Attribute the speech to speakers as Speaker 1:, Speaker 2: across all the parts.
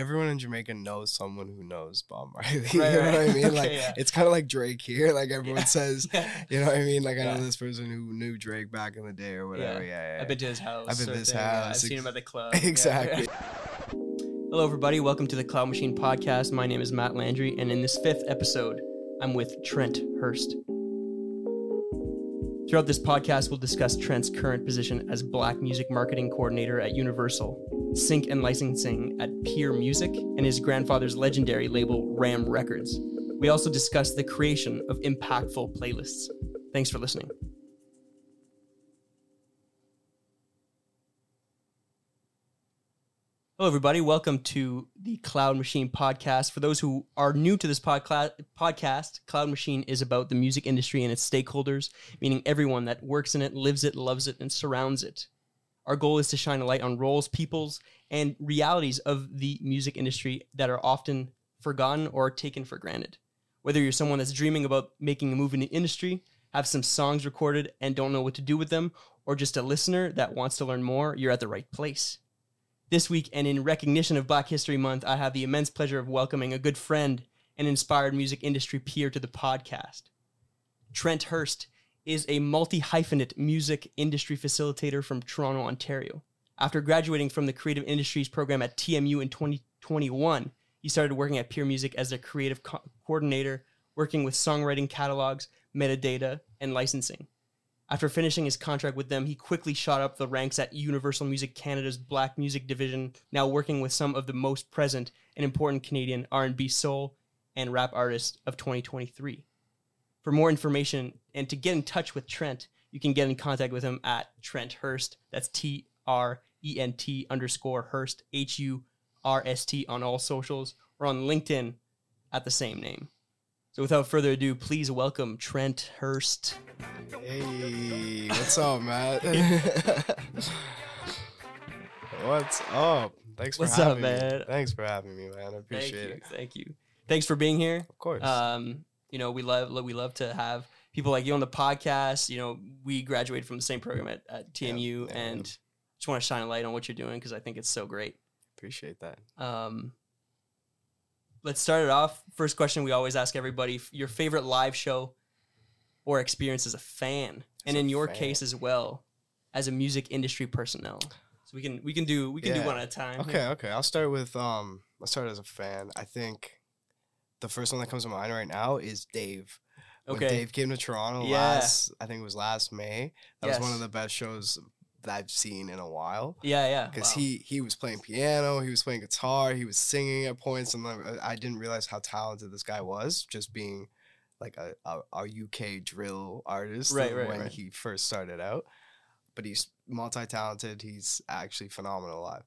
Speaker 1: everyone in Jamaica knows someone who knows Bob Marley.
Speaker 2: Right,
Speaker 1: you know
Speaker 2: right.
Speaker 1: what I mean?
Speaker 2: Okay,
Speaker 1: Like
Speaker 2: yeah.
Speaker 1: it's kind of like Drake here. Like everyone
Speaker 2: Yeah.
Speaker 1: says,
Speaker 2: Yeah.
Speaker 1: you know what I mean? Like I know this person who knew Drake back in the day or whatever. Yeah, yeah.
Speaker 2: I've been to his house.
Speaker 1: I've been to his
Speaker 2: yeah. I've
Speaker 1: house,
Speaker 2: seen him at the club.
Speaker 1: exactly.
Speaker 2: Hello, everybody. Welcome to the Cloud Machine podcast. My name is Mat Landry, and in this fifth episode, I'm with Trent Hurst. Throughout this podcast, we'll discuss Trent's current position as Black Music Marketing Coordinator at Universal, Sync and Licensing at Peer Music, and his grandfather's legendary label Ram Records. We also discuss the creation of impactful playlists. Thanks for listening. Hello, everybody. Welcome to the Cloud Machine podcast. For those who are new to this podcast, Cloud Machine is about the music industry and its stakeholders, meaning everyone that works in it, lives it, loves it, and surrounds it. Our goal is to shine a light on roles, peoples, and realities of the music industry that are often forgotten or taken for granted. Whether you're someone that's dreaming about making a move in the industry, have some songs recorded and don't know what to do with them, or just a listener that wants to learn more, you're at the right place. This week, and in recognition of Black History Month, I have the immense pleasure of welcoming a good friend and inspired music industry peer to the podcast. Trent Hurst is a multi hyphenate music industry facilitator from Toronto, Ontario. After graduating from the Creative Industries program at TMU in 2021, he started working at Peer Music as a creative co- coordinator, working with songwriting catalogs, metadata, and licensing. After finishing his contract with them, he quickly shot up the ranks at Universal Music Canada's Black Music Division, now working with some of the most present and important Canadian R&B soul and rap artists of 2023. For more information and to get in touch with Trent, you can get in contact with him at Trent Hurst. That's T R E N T underscore Hurst, H U R S T on all socials, or on LinkedIn at the same name. So without further ado, please welcome Trent Hurst.
Speaker 1: Hey, what's up, Mat? what's up? Thanks for
Speaker 2: What's up,
Speaker 1: having
Speaker 2: man?
Speaker 1: me. Thanks for having me, man. I appreciate
Speaker 2: thank
Speaker 1: it.
Speaker 2: Thank you. Thanks for being here.
Speaker 1: Of course.
Speaker 2: Um, you know, we love we love to have people like you on the podcast. You know, we graduated from the same program at, at TMU,
Speaker 1: yeah.
Speaker 2: and just want to shine a light on what you're doing because I think it's so great.
Speaker 1: appreciate that.
Speaker 2: Um, let's start it off. First question we always ask everybody: your favorite live show or experience as a fan, and
Speaker 1: As a
Speaker 2: in your
Speaker 1: fan.
Speaker 2: case as well, as a music industry personnel. So we can we can do we can do one at a time.
Speaker 1: Okay, okay. I'll start with um. I'll start as a fan. I think the first one that comes to mind right now is Dave. When
Speaker 2: Okay.
Speaker 1: Dave came to Toronto
Speaker 2: Yeah.
Speaker 1: last, I think it was last May. That was one of the best shows that I've seen in a while.
Speaker 2: Yeah, yeah.
Speaker 1: because
Speaker 2: wow.
Speaker 1: he he was playing piano, he was playing guitar, he was singing at points, and I didn't realize how talented this guy was, just being like a, a, a UK drill artist
Speaker 2: Right, right,
Speaker 1: when
Speaker 2: right.
Speaker 1: he first started out. But he's multi-talented. He's actually phenomenal live.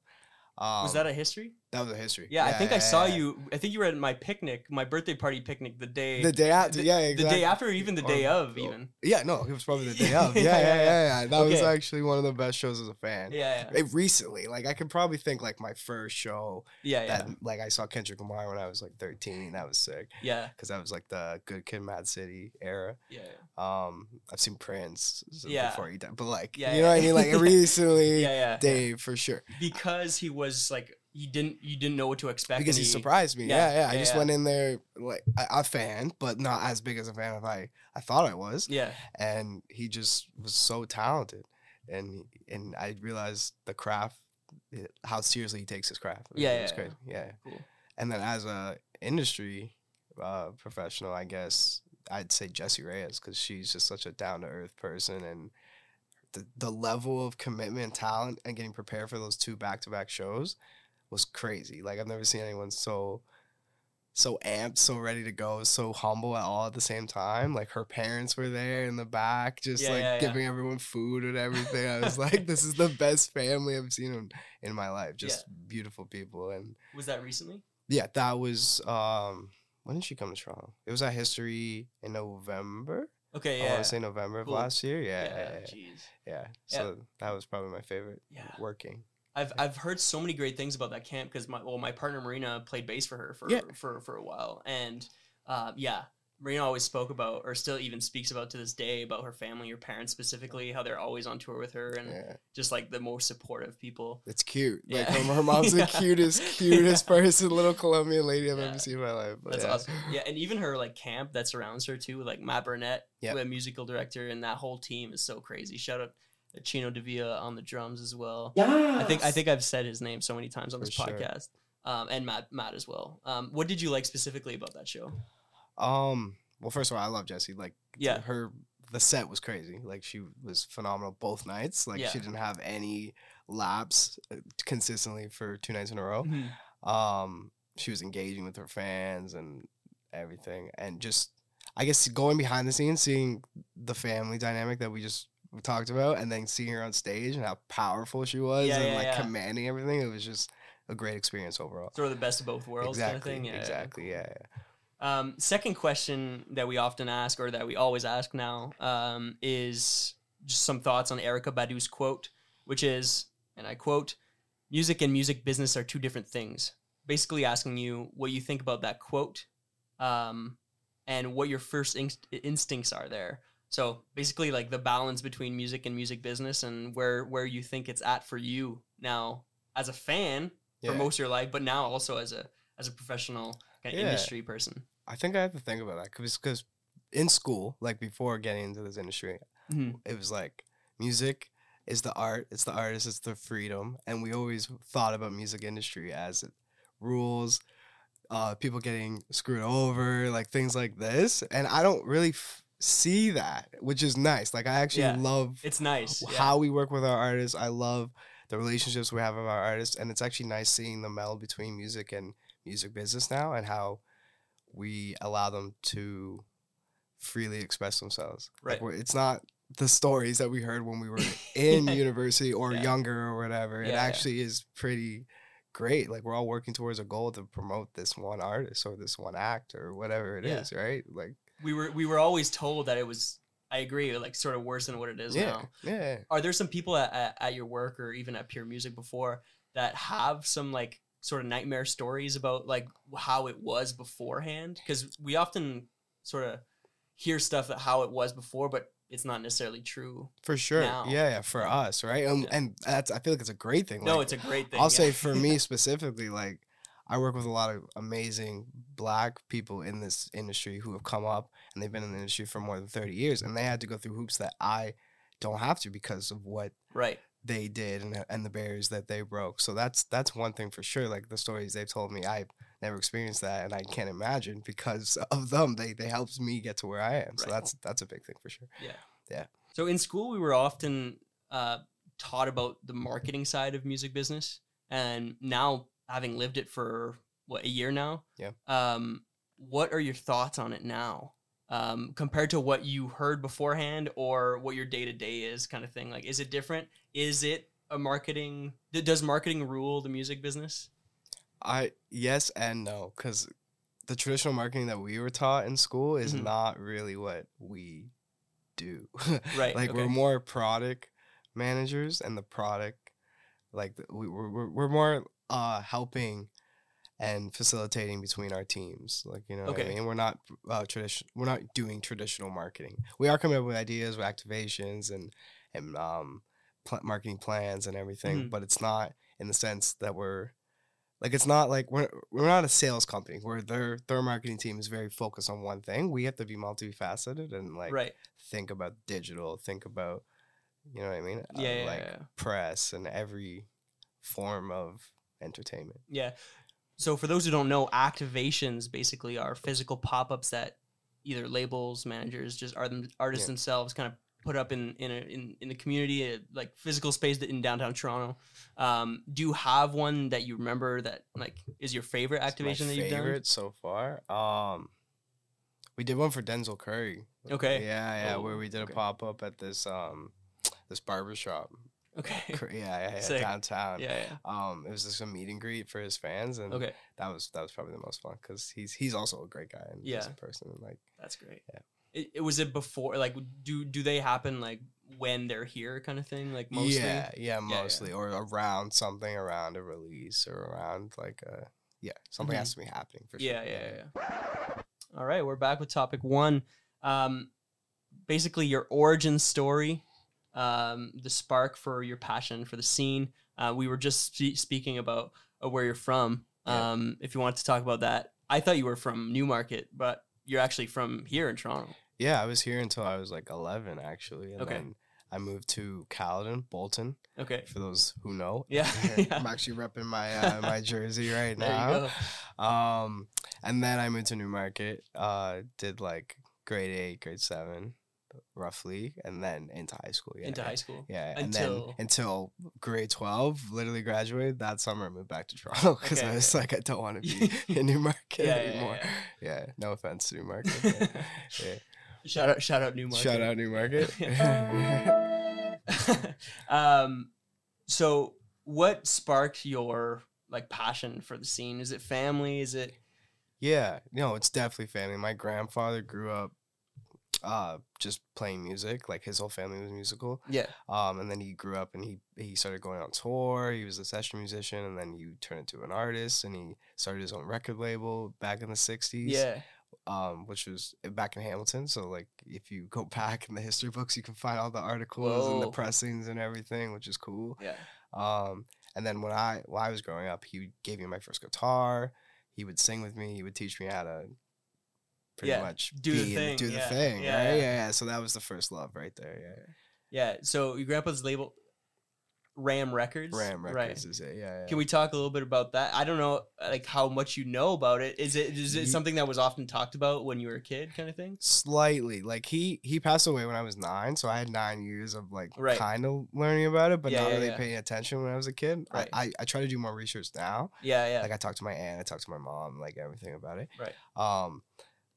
Speaker 1: Um,
Speaker 2: was that a history?
Speaker 1: That was a history?
Speaker 2: Yeah, I think I saw
Speaker 1: yeah.
Speaker 2: you. I think you were at my picnic, my birthday party picnic, the day,
Speaker 1: the day after.
Speaker 2: the,
Speaker 1: yeah,
Speaker 2: the day after, or even the
Speaker 1: Or-
Speaker 2: day of, even.
Speaker 1: Yeah, no, it was probably the day of. Yeah,
Speaker 2: Yeah,
Speaker 1: yeah,
Speaker 2: yeah,
Speaker 1: yeah,
Speaker 2: yeah.
Speaker 1: yeah. That was actually one of the best shows as a fan.
Speaker 2: Yeah, yeah,
Speaker 1: Eh, recently, like I could probably think like my first show
Speaker 2: yeah, yeah,
Speaker 1: that like I saw Kendrick Lamar when I was like 13. That was sick
Speaker 2: yeah,
Speaker 1: because that was like the Good Kid, Mad City era.
Speaker 2: yeah.
Speaker 1: Um, I've seen Prince
Speaker 2: Yeah.
Speaker 1: before he died, but like
Speaker 2: Yeah,
Speaker 1: you know what I mean. Like recently,
Speaker 2: yeah, yeah.
Speaker 1: Dave for sure
Speaker 2: Because he was like, you didn't, you didn't know what to expect.
Speaker 1: because
Speaker 2: and
Speaker 1: he surprised me.
Speaker 2: yeah,
Speaker 1: Yeah, yeah. I
Speaker 2: yeah,
Speaker 1: just
Speaker 2: yeah.
Speaker 1: went in there like a, a fan, but not as big as a fan as I I thought I was.
Speaker 2: Yeah,
Speaker 1: and he just was so talented and and i realized the craft how seriously he takes his craft
Speaker 2: Yeah, It
Speaker 1: was
Speaker 2: yeah,
Speaker 1: great yeah
Speaker 2: Cool.
Speaker 1: and then as a industry uh, professional i guess i'd say jessie reyez because she's just such a down-to-earth person and the, the level of commitment and talent and getting prepared for those two back-to-back shows was crazy like i've never seen anyone so so amped, so ready to go, so humble at all at the same time. Like her parents were there in the back, just
Speaker 2: Yeah,
Speaker 1: like
Speaker 2: yeah, yeah.
Speaker 1: giving everyone food and everything. I was like, this is the best family I've seen in, in my life. Just beautiful people. And
Speaker 2: was that recently?
Speaker 1: yeah, that was um when did she come to Toronto? It was at history in November.
Speaker 2: Okay,
Speaker 1: I
Speaker 2: yeah.
Speaker 1: want to say November
Speaker 2: Cool.
Speaker 1: of last year. Yeah,
Speaker 2: yeah,
Speaker 1: yeah, yeah.
Speaker 2: jeez.
Speaker 1: yeah. So that was probably my favorite
Speaker 2: Yeah.
Speaker 1: working.
Speaker 2: I've I've heard so many great things about that camp because my well my partner Marina played bass for her for
Speaker 1: Yeah.
Speaker 2: for for a while and uh, yeah Marina always spoke about, or still even speaks about to this day, about her family, her parents specifically, how they're always on tour with her, and
Speaker 1: Yeah.
Speaker 2: just like the most supportive people.
Speaker 1: It's cute. Like
Speaker 2: Yeah.
Speaker 1: her, her mom's the
Speaker 2: Yeah.
Speaker 1: cutest, cutest person, little Colombian lady I've ever seen in my life. But
Speaker 2: That's awesome. Yeah, and even her like camp that surrounds her too, like Matt Burnett,
Speaker 1: Yep.
Speaker 2: the musical director, and that whole team is so crazy. Shout out Chino Devia on the drums as well.
Speaker 3: Yeah.
Speaker 2: I think I think I've said his name so many times on
Speaker 1: For
Speaker 2: this
Speaker 1: sure.
Speaker 2: podcast. Um, and Matt Matt as well. Um, what did you like specifically about that show?
Speaker 1: Um. Well, first of all, I love Jessie. Like,
Speaker 2: Yeah.
Speaker 1: her the set was crazy. Like, she was phenomenal both nights. Like,
Speaker 2: Yeah.
Speaker 1: she didn't have any lapse uh, consistently for two nights in a row.
Speaker 2: Mhm.
Speaker 1: Um, she was engaging with her fans and everything, and just I guess going behind the scenes, seeing the family dynamic that we just talked about, and then seeing her on stage and how powerful she was,
Speaker 2: Yeah,
Speaker 1: and
Speaker 2: yeah,
Speaker 1: like
Speaker 2: yeah.
Speaker 1: commanding everything. It was just a great experience overall.
Speaker 2: Sort of the best of both worlds
Speaker 1: exactly.
Speaker 2: kind of thing.
Speaker 1: Exactly. Yeah. yeah.
Speaker 2: Um, second question that we often ask, or that we always ask now, um, is just some thoughts on Erykah Badu's quote, which is, and I quote, "Music and music business are two different things." Basically, asking you what you think about that quote, um, and what your first inst- instincts are there. So basically, like the balance between music and music business, and where where you think it's at for you now as a fan for most of your life, but now also as a as a professional kind of
Speaker 1: Yeah.
Speaker 2: industry person.
Speaker 1: I think I have to think about that because because in school, like before getting into this industry,
Speaker 2: Mhm.
Speaker 1: it was like music is the art, it's the artist, it's the freedom, and we always thought about music industry as rules, uh, people getting screwed over, like things like this, and I don't really f- see that, which is nice. Like I actually
Speaker 2: Yeah.
Speaker 1: love
Speaker 2: It's nice. yeah.
Speaker 1: how we work with our artists. I love the relationships we have with our artists, and it's actually nice seeing the meld between music and music business now, and how we allow them to freely express themselves.
Speaker 2: Right.
Speaker 1: Like it's not the stories that we heard when we were in university or
Speaker 2: Yeah.
Speaker 1: younger or whatever.
Speaker 2: Yeah,
Speaker 1: it
Speaker 2: yeah.
Speaker 1: actually is pretty great. Like we're all working towards a goal to promote this one artist or this one act or whatever it is,
Speaker 2: Yeah.
Speaker 1: right? Like
Speaker 2: we were we were always told that it was. I agree, like sort of worse than what it is
Speaker 1: yeah,
Speaker 2: now.
Speaker 1: yeah.
Speaker 2: Are there some people at, at, at your work or even at Peer Music before that have some like sort of nightmare stories about like how it was beforehand? Because we often sort of hear stuff that how it was before, but it's not necessarily true.
Speaker 1: For sure.
Speaker 2: now.
Speaker 1: Yeah, yeah, for us, right? And,
Speaker 2: Yeah.
Speaker 1: and that's I feel like it's a great thing.
Speaker 2: no, it's a great thing.
Speaker 1: I'll
Speaker 2: yeah.
Speaker 1: say for me specifically, like I work with a lot of amazing black people in this industry who have come up and they've been in the industry for more than 30 years and they had to go through hoops that I don't have to because of what
Speaker 2: right.
Speaker 1: they did and, and the barriers that they broke. So that's that's one thing for sure. Like the stories they've told me, I've never experienced that and I can't imagine because of them. They they helped me get to where I am. So
Speaker 2: Right.
Speaker 1: that's that's a big thing for sure. Yeah. Yeah.
Speaker 2: So in school, we were often uh, taught about the marketing side of music business, and now having lived it for what a year now,
Speaker 1: Yeah.
Speaker 2: Um, what are your thoughts on it now, um, compared to what you heard beforehand, or what your day to day is, kind of thing? Like, is it different? Is it a marketing? Does marketing rule the music business?
Speaker 1: I yes and no because the traditional marketing that we were taught in school is
Speaker 2: Mhm.
Speaker 1: not really what we do.
Speaker 2: Right,
Speaker 1: like we're more product managers, and the product, like we're we're, we're more uh helping and facilitating between our teams. Like you know what
Speaker 2: Okay.
Speaker 1: I mean. We're not uh, tradition. We're not doing traditional marketing. We are coming up with ideas, with activations, and and um pl- marketing plans and everything.
Speaker 2: Mhm.
Speaker 1: But it's not in the sense that we're like it's not like we're we're not a sales company where their their marketing team is very focused on one thing. We have to be multifaceted and like
Speaker 2: right.
Speaker 1: think about digital, think about you know what I mean? Uh,
Speaker 2: Yeah. yeah,
Speaker 1: like
Speaker 2: yeah.
Speaker 1: press and every form of entertainment.
Speaker 2: Yeah. So for those who don't know, activations basically are physical pop-ups that either labels, managers, just are them artists
Speaker 1: Yeah.
Speaker 2: themselves kind of put up in in a, in, in the community, uh, like physical space that in downtown Toronto. Um, do you have one that you remember that like is your favorite activation that you've
Speaker 1: favorite so far. Um we did one for Denzel Curry.
Speaker 2: Okay.
Speaker 1: Yeah, yeah, where
Speaker 2: Oh,
Speaker 1: we did
Speaker 2: okay.
Speaker 1: a pop up at this um this barber shop.
Speaker 2: Okay.
Speaker 1: Yeah, yeah, yeah downtown.
Speaker 2: Yeah. Yeah.
Speaker 1: Um, it was just a meet and greet for his fans, and
Speaker 2: Okay.
Speaker 1: that was that was probably the most fun because he's he's also a great guy and
Speaker 2: Yeah.
Speaker 1: a person. and, Like
Speaker 2: That's great.
Speaker 1: Yeah.
Speaker 2: It, it was it before like do do they happen like when they're here kind of thing like mostly
Speaker 1: yeah, yeah,
Speaker 2: yeah.
Speaker 1: mostly or around something around a release or around like a yeah, something
Speaker 2: Mhm.
Speaker 1: has to be happening for sure
Speaker 2: Yeah, yeah, yeah. All right, we're back with topic one. Um, basically, your origin story, um, the spark for your passion for the scene. Uh, we were just spe- speaking about uh, where you're from.
Speaker 1: Yeah.
Speaker 2: Um, if you want to talk about that, I thought you were from Newmarket, but you're actually from here in Toronto.
Speaker 1: Yeah, I was here until I was like 11 actually, and
Speaker 2: Okay.
Speaker 1: then I moved to Caledon, Bolton.
Speaker 2: Okay.
Speaker 1: For those who know,
Speaker 2: Yeah, yeah.
Speaker 1: I'm actually repping my uh, my jersey right
Speaker 2: There
Speaker 1: now.
Speaker 2: you go.
Speaker 1: Um, and then I moved to Newmarket. Uh, did like grade eight, grade seven, roughly, and then into high school. Yeah,
Speaker 2: Into high school.
Speaker 1: Yeah, and
Speaker 2: Until-
Speaker 1: then until grade twelve, literally graduated that summer. I moved back to Toronto because
Speaker 2: Okay,
Speaker 1: I was
Speaker 2: okay.
Speaker 1: like, I don't want to be in Newmarket
Speaker 2: Yeah, yeah,
Speaker 1: anymore.
Speaker 2: yeah.
Speaker 1: Yeah, no offense to Newmarket. yeah.
Speaker 2: Shout out, shout out Newmarket.
Speaker 1: Shout out Newmarket.
Speaker 2: um, so what sparked your like passion for the scene? Is it family? Is it
Speaker 1: yeah, no, it's definitely family. My grandfather grew up uh just playing music like his whole family was musical.
Speaker 2: Yeah?
Speaker 1: um and then he grew up and he he started going on tour. He was a session musician and then he turned into an artist and he started his own record label back in the 60s
Speaker 2: Yeah.
Speaker 1: um which was back in hamilton. So like if you go back in the history books you can find all the articles and the pressings and everything which is cool.
Speaker 2: Yeah.
Speaker 1: um and then when i when i was growing up he gave me my first guitar. He would sing with me. He would teach me how to pretty
Speaker 2: Yeah,
Speaker 1: much
Speaker 2: do the
Speaker 1: be in-
Speaker 2: thing,
Speaker 1: do the
Speaker 2: yeah,
Speaker 1: thing
Speaker 2: yeah,
Speaker 1: right
Speaker 2: yeah.
Speaker 1: yeah, so that was the first love right there yeah
Speaker 2: Yeah. So your grandpa's label Ram Records.
Speaker 1: ram
Speaker 2: Right.
Speaker 1: records is it yeah, yeah.
Speaker 2: Can we talk a little bit about that? I don't know like how much you know about it. Is it is it
Speaker 1: Ye-
Speaker 2: something that was often talked about when you were a kid kind of thing?
Speaker 1: slightly like he he passed away when i was nine so i had nine years of like
Speaker 2: Right.
Speaker 1: kind of learning about it but not really paying attention when i was a kid
Speaker 2: Right.
Speaker 1: I, I i try to do more research now
Speaker 2: Yeah, yeah.
Speaker 1: like i talked to my aunt i talked to my mom like everything about it
Speaker 2: Right.
Speaker 1: um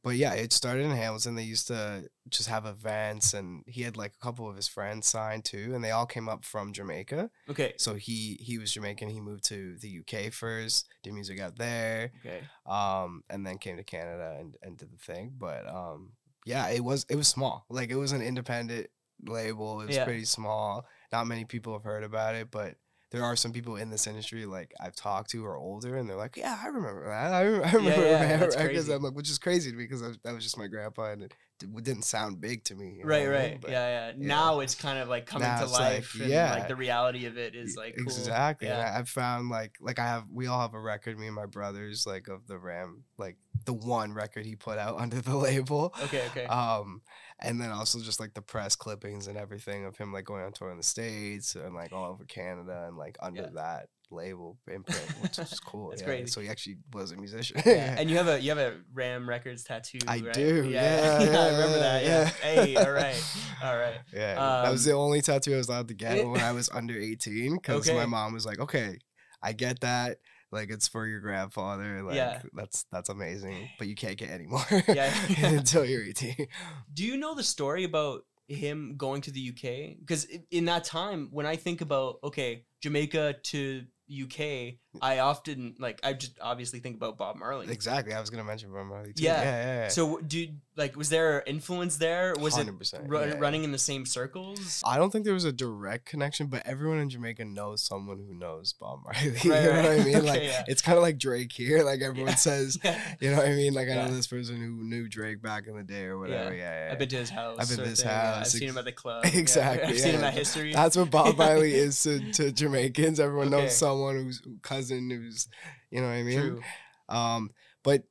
Speaker 1: but yeah it started in hamilton they used to just have events and he had like a couple of his friends signed too and they all came up from jamaica
Speaker 2: okay.
Speaker 1: so he he was jamaican he moved to the uk first did music out there
Speaker 2: Okay.
Speaker 1: um and then came to canada and, and did the thing but um yeah it was it was small like it was an independent label it was
Speaker 2: Yeah.
Speaker 1: pretty small not many people have heard about it but there are some people in this industry like I've talked to who are older and they're like, yeah, I remember that. I, re- I remember
Speaker 2: yeah,
Speaker 1: Ram
Speaker 2: that's
Speaker 1: Records."
Speaker 2: crazy.
Speaker 1: I'm like, which is crazy to me because that was just my grandpa and it d- didn't sound big to me. know
Speaker 2: Right,
Speaker 1: I
Speaker 2: right.
Speaker 1: But
Speaker 2: yeah, yeah. Now it's kind of like coming
Speaker 1: Now
Speaker 2: to
Speaker 1: it's like,
Speaker 2: life. and
Speaker 1: yeah.
Speaker 2: Like the reality of it is like cool.
Speaker 1: exactly.
Speaker 2: Yeah.
Speaker 1: I, I've found like like I have we all have a record, me and my brothers, like of the Ram, like the one record he put out under the label.
Speaker 2: Okay, okay.
Speaker 1: Um, and then also just like the press clippings and everything of him like going on tour in the states and like all over Canada and like under
Speaker 2: Yeah.
Speaker 1: that label imprint, which is cool.
Speaker 2: That's
Speaker 1: yeah.
Speaker 2: crazy.
Speaker 1: So he actually was a musician.
Speaker 2: yeah. And you have a you have a Ram Records tattoo.
Speaker 1: I
Speaker 2: right?
Speaker 1: do,
Speaker 2: Yeah,
Speaker 1: yeah,
Speaker 2: I remember that. Yeah.
Speaker 1: yeah.
Speaker 2: Hey, all right, all right.
Speaker 1: Yeah, that was
Speaker 2: Um,
Speaker 1: the only tattoo I was allowed to get when I was under 18 because
Speaker 2: Okay.
Speaker 1: my mom was like, okay, I get that. Like it's for your grandfather. Like
Speaker 2: Yeah.
Speaker 1: that's that's amazing. But you can't get any more
Speaker 2: Yeah.
Speaker 1: until you're 18.
Speaker 2: Do you know the story about him going to the UK? Because in that time, when I think about okay, Jamaica to UK, mm. I often like I just obviously think about Bob Marley.
Speaker 1: Exactly. I was gonna mention Bob Marley too.
Speaker 2: Yeah.
Speaker 1: Yeah, yeah, yeah.
Speaker 2: So do like was there influence there? Was it
Speaker 1: 100%,
Speaker 2: ru-
Speaker 1: yeah.
Speaker 2: running in the same circles?
Speaker 1: I don't think there was a direct connection, but everyone in Jamaica knows someone who knows Bob Marley. you know
Speaker 2: right.
Speaker 1: what I mean?
Speaker 2: Okay,
Speaker 1: like it's kind of like Drake here. Like everyone says, you know what I mean? Like I know this person who knew Drake back in the day or whatever. Yeah, yeah.
Speaker 2: I've been to his house.
Speaker 1: I've been to his
Speaker 2: thing, yeah. I've
Speaker 1: house,
Speaker 2: seen him at the club.
Speaker 1: Exactly,
Speaker 2: I've seen him at history.
Speaker 1: That's what Bob Marley is to, to Jamaicans. Everyone
Speaker 2: Okay.
Speaker 1: knows someone who's cousin who's, you know what I mean?
Speaker 2: True.
Speaker 1: Um, but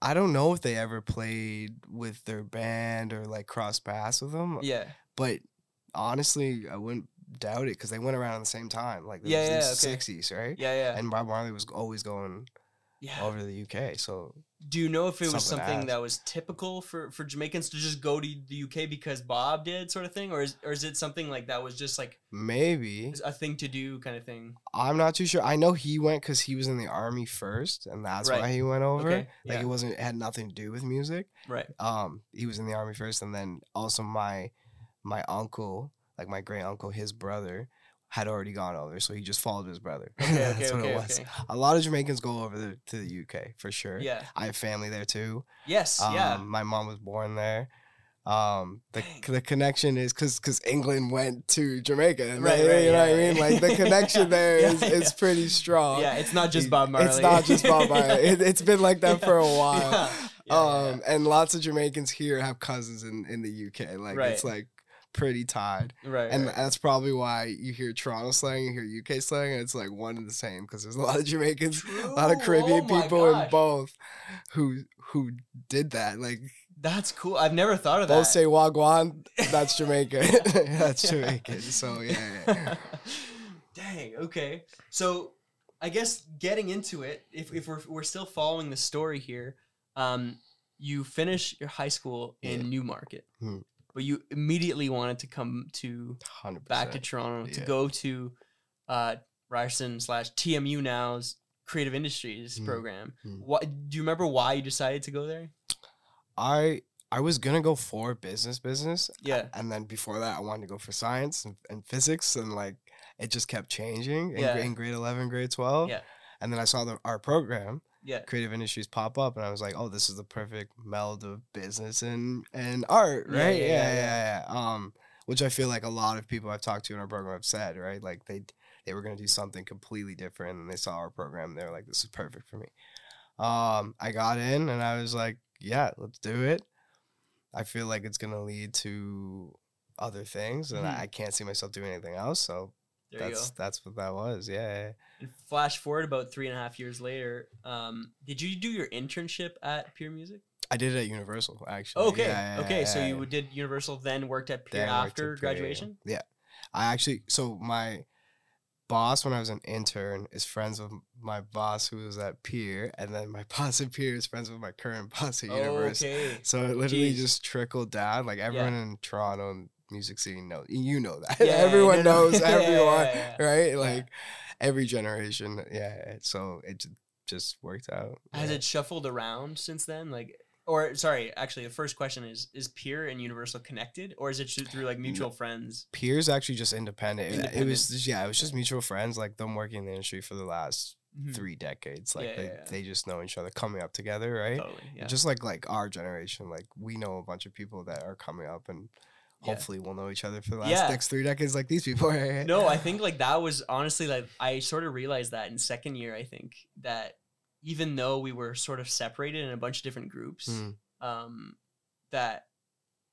Speaker 1: I don't know if they ever played with their band or like cross paths with them.
Speaker 2: Yeah.
Speaker 1: But honestly, I wouldn't doubt it because they went around at the same time, like
Speaker 2: Yeah, yeah,
Speaker 1: the
Speaker 2: okay.
Speaker 1: sixties, right?
Speaker 2: Yeah. Yeah.
Speaker 1: And Bob Marley was always going
Speaker 2: yeah.
Speaker 1: over to the UK. So
Speaker 2: Do you know if it was
Speaker 1: Something
Speaker 2: something that was typical for, for Jamaicans to just go to the UK because Bob did, sort of thing, or is or is it something like that was just like
Speaker 1: maybe
Speaker 2: a thing to do, kind of thing?
Speaker 1: I'm not too sure. I know he went because he was in the army first, and that's
Speaker 2: Right.
Speaker 1: why he went over.
Speaker 2: Okay,
Speaker 1: Like
Speaker 2: yeah.
Speaker 1: it wasn't it had nothing to do with music.
Speaker 2: Right.
Speaker 1: um he was in the army first and then also my my uncle like my great uncle his brother had already gone over so he just followed his brother
Speaker 2: Okay. Okay.
Speaker 1: that's what
Speaker 2: okay.
Speaker 1: it was
Speaker 2: Okay.
Speaker 1: a lot of jamaicans go over the, to the uk for sure
Speaker 2: Yeah.
Speaker 1: i have family there too
Speaker 2: Yes.
Speaker 1: um,
Speaker 2: yeah.
Speaker 1: my mom was born there Um, the
Speaker 2: Dang.
Speaker 1: the connection is because because England went to Jamaica, and
Speaker 2: Right,
Speaker 1: they-
Speaker 2: right,
Speaker 1: you know
Speaker 2: yeah,
Speaker 1: what I mean. Like the connection there
Speaker 2: Yeah,
Speaker 1: is is
Speaker 2: yeah.
Speaker 1: pretty strong.
Speaker 2: yeah, it's not just Bob Marley.
Speaker 1: It's not just Bob Marley. It, it's been like that for a while. um, and lots of Jamaicans here have cousins in in the UK. Like
Speaker 2: Right.
Speaker 1: it's like pretty tied.
Speaker 2: right,
Speaker 1: And
Speaker 2: right.
Speaker 1: that's probably why you hear Toronto slang, you hear UK slang, and it's like one and the same because there's a lot of Jamaicans, a lot of Caribbean
Speaker 2: Oh
Speaker 1: people in both who who did that. Like
Speaker 2: That's cool. I've never thought of that.
Speaker 1: both say Wagwan, that's Jamaica. that's Jamaican. So yeah, yeah.
Speaker 2: Dang. Okay. So I guess getting into it, if, if we're we're still following the story here, um, you finish your high school in
Speaker 1: Yeah.
Speaker 2: Newmarket,
Speaker 1: Hmm.
Speaker 2: But you immediately wanted to come to
Speaker 1: hundred
Speaker 2: back to Toronto to go to uh, Ryerson slash TMU now's Creative Industries
Speaker 1: Hmm.
Speaker 2: program.
Speaker 1: Hmm.
Speaker 2: What do you remember why you decided to go there?
Speaker 1: I I was gonna go for business business,
Speaker 2: Yeah.
Speaker 1: and then before that, I wanted to go for science and, and physics, and like it just kept changing in,
Speaker 2: Yeah.
Speaker 1: in grade eleven, grade twelve.
Speaker 2: Yeah.
Speaker 1: And then I saw the our program,
Speaker 2: Yeah.
Speaker 1: creative industries pop up and I was like, oh, this is the perfect meld of business and and art, right?
Speaker 2: yeah,
Speaker 1: Yeah,
Speaker 2: yeah,
Speaker 1: yeah, yeah. Um, which I feel like a lot of people I've talked to in our program have said, right? Like they they were gonna do something completely different and they saw our program, they were like, this is perfect for me. Um, I got in and I was like, yeah, let's do it. I feel like it's gonna lead to other things and
Speaker 2: Mhm.
Speaker 1: I, I can't see myself doing anything else. So
Speaker 2: There
Speaker 1: that's that's what that was. Yeah. yeah, yeah.
Speaker 2: And flash forward about three and a half years later, um, did you do your internship at Peer Music?
Speaker 1: I did it at Universal actually.
Speaker 2: Okay,
Speaker 1: Yeah, yeah,
Speaker 2: okay.
Speaker 1: yeah,
Speaker 2: so
Speaker 1: yeah.
Speaker 2: you did Universal, then worked at Peer
Speaker 1: Then I worked
Speaker 2: after
Speaker 1: at Peer, yeah, yeah.
Speaker 2: graduation.
Speaker 1: Yeah. I actually so my boss when I was an intern is friends with my boss who was at Peer, and then my boss at Peer is friends with my current boss at Universal.
Speaker 2: Okay.
Speaker 1: So it literally
Speaker 2: Jeez.
Speaker 1: just trickled down. Like everyone in Toronto and Music City knows you know that.
Speaker 2: Yeah,
Speaker 1: everyone
Speaker 2: no, no.
Speaker 1: knows everyone.
Speaker 2: yeah.
Speaker 1: Right? Like every generation. Yeah. So it just worked out.
Speaker 2: Has it shuffled around since then? Like, or sorry, actually, the first question is: Is Peer and Universal connected, or is it just through like mutual friends?
Speaker 1: Peers actually just independent. It- It, was just, yeah, it was just mutual friends, like them working in the industry for the last
Speaker 2: Mhm.
Speaker 1: three decades. Like
Speaker 2: Yeah,
Speaker 1: they,
Speaker 2: yeah, yeah.
Speaker 1: they just know each other coming up together, right?
Speaker 2: Totally.
Speaker 1: Just like like our generation, like we know a bunch of people that are coming up and
Speaker 2: Yeah.
Speaker 1: hopefully we'll know each other for the last
Speaker 2: Yeah.
Speaker 1: next three decades like these people. Right?
Speaker 2: no, I think like that was honestly like I sort of realized that in second year. I think that even though we were sort of separated in a bunch of different groups,
Speaker 1: Mm.
Speaker 2: um, that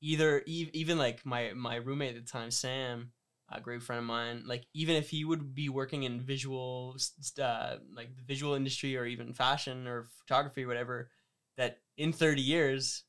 Speaker 2: either ev- even like my my roommate at the time, Sam, a great friend of mine, like even if he would be working in visual, uh, like the visual industry or even fashion or photography or whatever, that in thirty years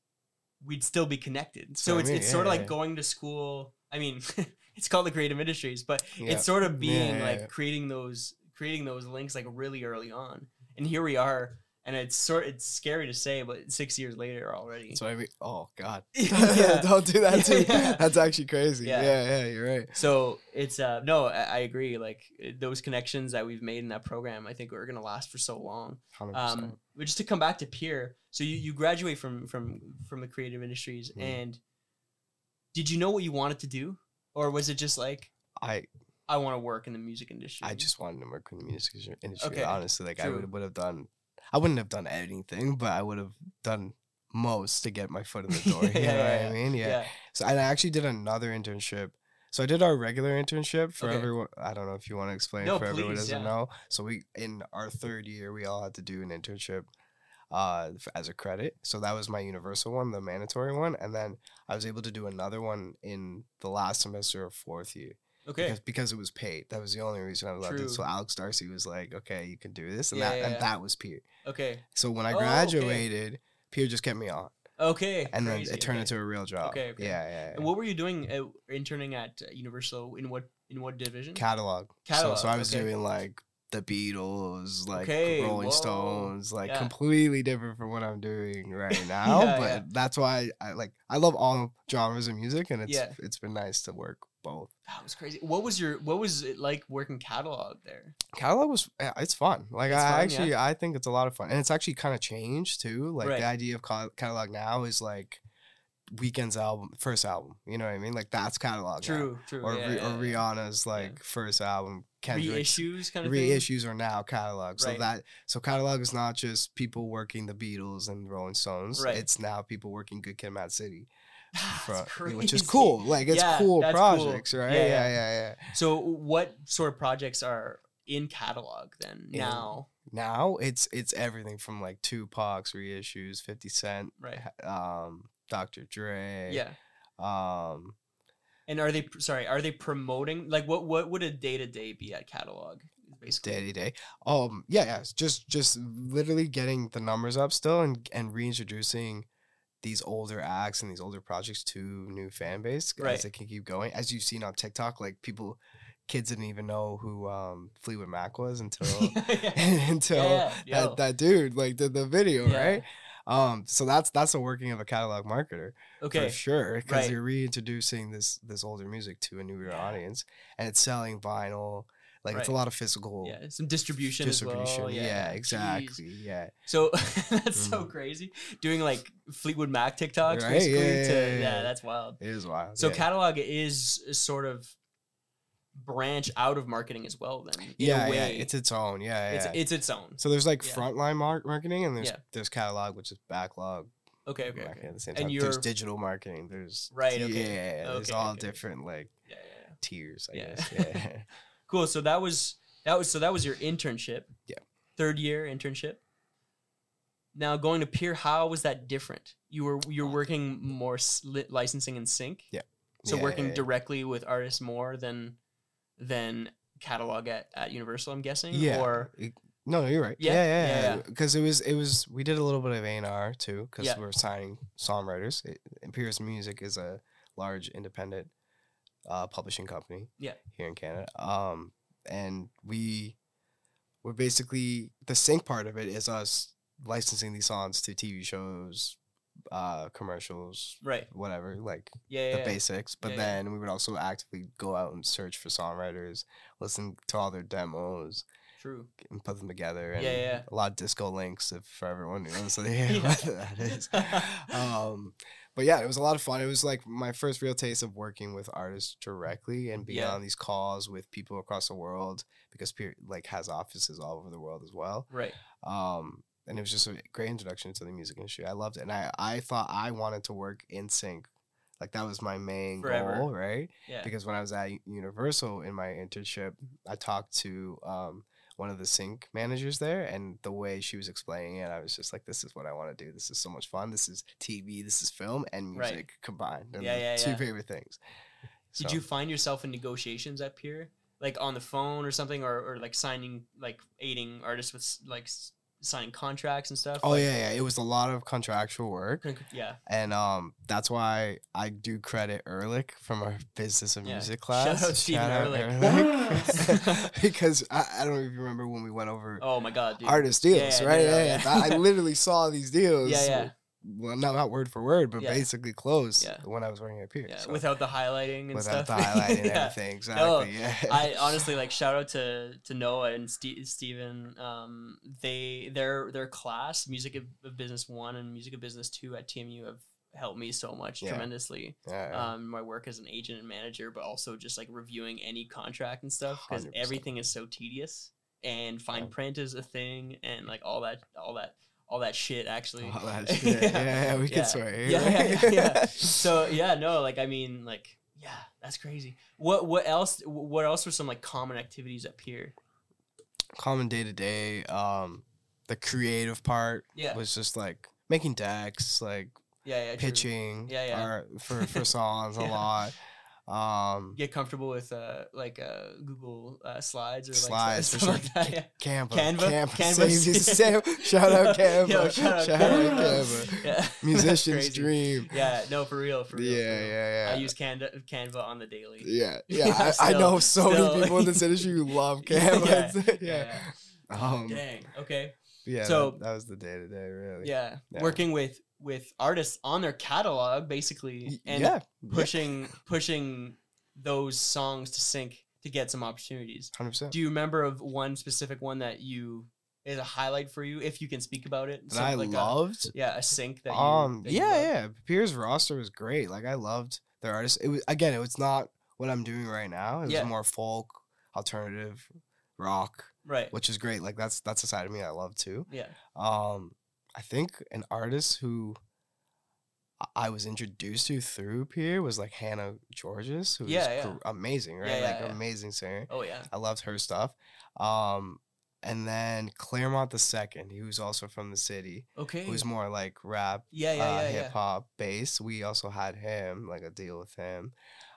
Speaker 2: we'd still be connected. So
Speaker 1: what I
Speaker 2: it's
Speaker 1: mean,
Speaker 2: it's
Speaker 1: yeah,
Speaker 2: sort of
Speaker 1: yeah,
Speaker 2: like going to school. I mean, it's called the creative industries, but
Speaker 1: Yeah.
Speaker 2: it's sort of being like creating those creating those links like really early on. And here we are, and it's sort it's scary to say, but six years later already.
Speaker 1: So I mean, oh god,
Speaker 2: Yeah.
Speaker 1: don't do that too.
Speaker 2: Yeah.
Speaker 1: That's actually crazy.
Speaker 2: Yeah.
Speaker 1: Yeah. yeah, you're right.
Speaker 2: So it's uh no, I, I agree. Like those connections that we've made in that program, I think are gonna last for so long.
Speaker 1: Hundred
Speaker 2: Um, but just to come back to peer, so you, you graduate from from from the creative industries,
Speaker 1: Mhm.
Speaker 2: and did you know what you wanted to do, or was it just like
Speaker 1: I
Speaker 2: I want to work in the music industry?
Speaker 1: I just wanted to work in the music industry-.
Speaker 2: Okay,
Speaker 1: Honestly, like I
Speaker 2: true.
Speaker 1: would would have done. I wouldn't have done anything, but I would have done most to get my foot in the door. You know
Speaker 2: yeah,
Speaker 1: what I mean? Yeah.
Speaker 2: yeah.
Speaker 1: So and I actually did another internship. So I did our regular internship for
Speaker 2: Okay.
Speaker 1: everyone. I don't know if you want to explain
Speaker 2: No,
Speaker 1: for everyone who
Speaker 2: please,
Speaker 1: doesn't
Speaker 2: yeah.
Speaker 1: know. So we in our third year we all had to do an internship uh f- as a credit. So that was my universal one, the mandatory one, and then I was able to do another one in the last semester of fourth year
Speaker 2: Okay.
Speaker 1: because because it was paid. That was the only reason I was allowed to. So Alex Darcy was like, "Okay, you can do this," and
Speaker 2: Yeah,
Speaker 1: that
Speaker 2: yeah,
Speaker 1: and that was Peer.
Speaker 2: Okay.
Speaker 1: So when I
Speaker 2: Oh, okay.
Speaker 1: graduated, Peer just kept me on,
Speaker 2: Okay.
Speaker 1: and then it turned
Speaker 2: okay.
Speaker 1: into a real job.
Speaker 2: Okay, okay.
Speaker 1: Yeah, yeah. yeah.
Speaker 2: And what were you doing uh, interning at uh, Universal in what in what division?
Speaker 1: catalog.
Speaker 2: Catalog,
Speaker 1: So, so I was
Speaker 2: okay.
Speaker 1: doing like the Beatles, like
Speaker 2: Okay,
Speaker 1: Rolling
Speaker 2: whoa,
Speaker 1: Stones, like
Speaker 2: yeah.
Speaker 1: completely different from what I'm doing right now.
Speaker 2: Yeah,
Speaker 1: but
Speaker 2: yeah.
Speaker 1: that's why I like I love all genres of music, and it's it's been nice to work both.
Speaker 2: That was crazy. What was your what was it like working catalog there?
Speaker 1: Catalog was it's fun. Like
Speaker 2: It's
Speaker 1: I
Speaker 2: fun, yeah.
Speaker 1: actually I think it's a lot of fun, and it's actually kind of changed too. Like
Speaker 2: Right.
Speaker 1: the idea of catalog now is like Weeknd's album, first album. You know what I mean? Like that's catalog. now.
Speaker 2: True, true.
Speaker 1: Or
Speaker 2: yeah, yeah,
Speaker 1: or
Speaker 2: yeah.
Speaker 1: Rihanna's like first album. Kendrick's
Speaker 2: reissues kind of thing.
Speaker 1: reissues are now catalog. So
Speaker 2: Right.
Speaker 1: that so catalog is not just people working the Beatles and Rolling Stones.
Speaker 2: Right.
Speaker 1: It's now people working Good Kid, Mad City,
Speaker 2: crazy.
Speaker 1: which is cool. Like it's
Speaker 2: Yeah,
Speaker 1: cool
Speaker 2: that's cool.
Speaker 1: projects, right?
Speaker 2: Yeah,
Speaker 1: Yeah,
Speaker 2: yeah.
Speaker 1: yeah.
Speaker 2: So, what sort of projects are in catalog then
Speaker 1: In-
Speaker 2: now?
Speaker 1: Now it's it's everything from like Tupac's reissues, Fifty Cent,
Speaker 2: Right.
Speaker 1: um, Dr. Dre,
Speaker 2: Yeah.
Speaker 1: um,
Speaker 2: And are they sorry? Are they promoting like what? What would a day to day be at catalog? Basically,
Speaker 1: day to day. Um, yeah, yeah. Just just literally getting the numbers up still and and reintroducing these older acts and these older projects to new fan base
Speaker 2: Right.
Speaker 1: as they can keep going. As you've seen on TikTok, like people, kids didn't even know who um Fleetwood Mac was until until
Speaker 2: Yeah, yeah,
Speaker 1: that, that dude like did the video,
Speaker 2: Yeah.
Speaker 1: right? Um, so that's that's a working of a catalog marketer
Speaker 2: okay,
Speaker 1: for sure because
Speaker 2: right.
Speaker 1: you're reintroducing this this older music to a newer
Speaker 2: Yeah.
Speaker 1: audience and it's selling vinyl. Like it's a lot of physical
Speaker 2: yeah, some distribution,
Speaker 1: distribution.
Speaker 2: as well.
Speaker 1: yeah,
Speaker 2: jeez.
Speaker 1: exactly. Yeah.
Speaker 2: So that's so
Speaker 1: Mhm.
Speaker 2: crazy. Doing like Fleetwood Mac TikToks,
Speaker 1: Right,
Speaker 2: basically.
Speaker 1: yeah,
Speaker 2: to,
Speaker 1: yeah,
Speaker 2: yeah,
Speaker 1: yeah.
Speaker 2: that's wild.
Speaker 1: It is wild.
Speaker 2: So
Speaker 1: yeah.
Speaker 2: catalog is sort of branch out of marketing as well. Then,
Speaker 1: yeah, yeah, it's its own. Yeah,
Speaker 2: it's,
Speaker 1: yeah.
Speaker 2: it's its own.
Speaker 1: so there's like
Speaker 2: yeah.
Speaker 1: frontline mar- marketing and there's
Speaker 2: Yeah.
Speaker 1: there's catalog, which is backlog
Speaker 2: Okay, okay, okay.
Speaker 1: at the same
Speaker 2: And
Speaker 1: time. There's digital marketing. There's
Speaker 2: Right, okay.
Speaker 1: Yeah,
Speaker 2: okay, there's
Speaker 1: all
Speaker 2: okay.
Speaker 1: different like
Speaker 2: Yeah, yeah, yeah.
Speaker 1: tiers. I
Speaker 2: Yeah.
Speaker 1: guess. Yeah.
Speaker 2: Cool. So that was that was so that was your internship.
Speaker 1: Yeah.
Speaker 2: Third year internship. Now going to Peer, how was that different? You were you're uh, working more licensing and sync.
Speaker 1: Yeah.
Speaker 2: So
Speaker 1: Yeah,
Speaker 2: working
Speaker 1: yeah, yeah.
Speaker 2: directly with artists more than than catalog at, at Universal. I'm guessing.
Speaker 1: Yeah.
Speaker 2: Or
Speaker 1: no, you're right.
Speaker 2: Yeah,
Speaker 1: Yeah,
Speaker 2: yeah.
Speaker 1: Because it was, it was. We did a little bit of A and R too, because we were signing songwriters. It, Imperius Music is a large independent uh, publishing company.
Speaker 2: Yeah.
Speaker 1: Here in Canada, um, and we we're basically the sync part of it is us licensing these songs to TV shows, uh, commercials,
Speaker 2: right.
Speaker 1: whatever, like
Speaker 2: Yeah.
Speaker 1: the
Speaker 2: yeah,
Speaker 1: basics. But
Speaker 2: Yeah,
Speaker 1: then we would also actively go out and search for songwriters, listen to all their demos
Speaker 2: True.
Speaker 1: and put them together. And
Speaker 2: Yeah, yeah.
Speaker 1: a lot of disco links if for everyone who knows what that is. Um, but yeah, it was a lot of fun. It was like my first real taste of working with artists directly and being
Speaker 2: Yeah.
Speaker 1: on these calls with people across the world because Peer like has offices all over the world as well.
Speaker 2: Right.
Speaker 1: Um, and it was just a great introduction to the music industry. I loved it, and I I thought I wanted to work in sync. Like that was my main
Speaker 2: Forever.
Speaker 1: goal, right?
Speaker 2: Yeah.
Speaker 1: because when I was at Universal in my internship, I talked to um, one of the sync managers there, and the way she was explaining it, I was just like, "This is what I want to do. This is so much fun. This is TV. This is film and
Speaker 2: Right.
Speaker 1: music combined. They're
Speaker 2: Yeah, yeah,
Speaker 1: two
Speaker 2: yeah.
Speaker 1: favorite things."
Speaker 2: Did you find yourself in negotiations at Peer, like on the phone or something, or, or like signing, like aiding artists with like s- signing contracts and stuff?
Speaker 1: Oh
Speaker 2: Like,
Speaker 1: yeah, yeah. It was a lot of contractual work,
Speaker 2: yeah.
Speaker 1: and um, that's why I do credit Ehrlich from our business of
Speaker 2: Yeah.
Speaker 1: music
Speaker 2: Shout
Speaker 1: class.
Speaker 2: out Steven Ehrlich.
Speaker 1: Ehrlich. because I, I don't even remember when we went over
Speaker 2: Oh my god, dude.
Speaker 1: artist deals,
Speaker 2: Yeah,
Speaker 1: right?
Speaker 2: no,
Speaker 1: Yeah,
Speaker 2: yeah.
Speaker 1: I literally saw these deals.
Speaker 2: Yeah, yeah.
Speaker 1: Well, not not word for word, but
Speaker 2: Yeah.
Speaker 1: basically close
Speaker 2: Yeah.
Speaker 1: when I was working at Peer's.
Speaker 2: Yeah,
Speaker 1: so
Speaker 2: without the highlighting and
Speaker 1: without
Speaker 2: stuff.
Speaker 1: the highlighting and
Speaker 2: Yeah.
Speaker 1: everything. Exactly. yeah.
Speaker 2: I honestly like shout out to to Noah and Ste Steven. Um, they their their class, Music of, Business One and Music of Business Two at TMU have helped me so much
Speaker 1: Yeah.
Speaker 2: tremendously.
Speaker 1: yeah, yeah.
Speaker 2: Um, my work as an agent and manager, but also just like reviewing any contract and stuff because everything is so tedious and fine print is a thing and like all that all that all that shit actually.
Speaker 1: All that shit. Yeah, yeah, we
Speaker 2: Yeah.
Speaker 1: can swear.
Speaker 2: Yeah, yeah, yeah, so yeah no like i mean like yeah that's crazy what what else what else were some like common activities up here
Speaker 1: common day to day. Um, the creative part
Speaker 2: Yeah.
Speaker 1: was just like making decks, like
Speaker 2: yeah yeah true.
Speaker 1: pitching.
Speaker 2: Yeah, yeah.
Speaker 1: art for for songs a lot. Um,
Speaker 2: get comfortable with uh like uh google uh, slides or like
Speaker 1: Slides, for sure.
Speaker 2: like that, yeah.
Speaker 1: Canva,
Speaker 2: Canva?
Speaker 1: Canva,
Speaker 2: Canva,
Speaker 1: you- shout out Canva,
Speaker 2: Yo, shout out
Speaker 1: shout
Speaker 2: Canva.
Speaker 1: out Canva,
Speaker 2: yeah
Speaker 1: musician's dream.
Speaker 2: yeah no for real for real for
Speaker 1: Yeah,
Speaker 2: real.
Speaker 1: yeah, yeah.
Speaker 2: i use canva canva on the daily
Speaker 1: Yeah, yeah.
Speaker 2: Yeah,
Speaker 1: I, I know so
Speaker 2: still.
Speaker 1: many people in this industry who love
Speaker 2: Yeah,
Speaker 1: Canva.
Speaker 2: yeah,
Speaker 1: yeah. Um,
Speaker 2: dang okay
Speaker 1: yeah.
Speaker 2: So-
Speaker 1: that, that was the day to day, really.
Speaker 2: yeah.
Speaker 1: Yeah.
Speaker 2: working with with artists on their catalog basically and
Speaker 1: yeah.
Speaker 2: pushing pushing those songs to sync to get some opportunities.
Speaker 1: Hundred percent.
Speaker 2: Do you remember of one specific one that you is a highlight for you if you can speak about it?
Speaker 1: That I
Speaker 2: like a-
Speaker 1: loved.
Speaker 2: yeah, a sync that you
Speaker 1: um.
Speaker 2: that
Speaker 1: Yeah, yeah. Peer's roster was great. Like I loved their artists. It was again. It was not what I'm doing right now. It was
Speaker 2: Yeah.
Speaker 1: more folk, alternative, rock,
Speaker 2: Right.
Speaker 1: which is great. Like that's that's a side of me I love too.
Speaker 2: Yeah.
Speaker 1: Um, I think an artist who I was introduced to through Peer was like Hannah Georgas, who was
Speaker 2: Yeah, yeah.
Speaker 1: amazing, right?
Speaker 2: Yeah,
Speaker 1: like amazing singer.
Speaker 2: Oh yeah.
Speaker 1: I loved her stuff. Um, and then Clairmont the second, he was also from the city,
Speaker 2: Okay.
Speaker 1: who's more like rap,
Speaker 2: yeah, yeah,
Speaker 1: uh,
Speaker 2: yeah,
Speaker 1: hip hop bass. We also had him, like a deal with him.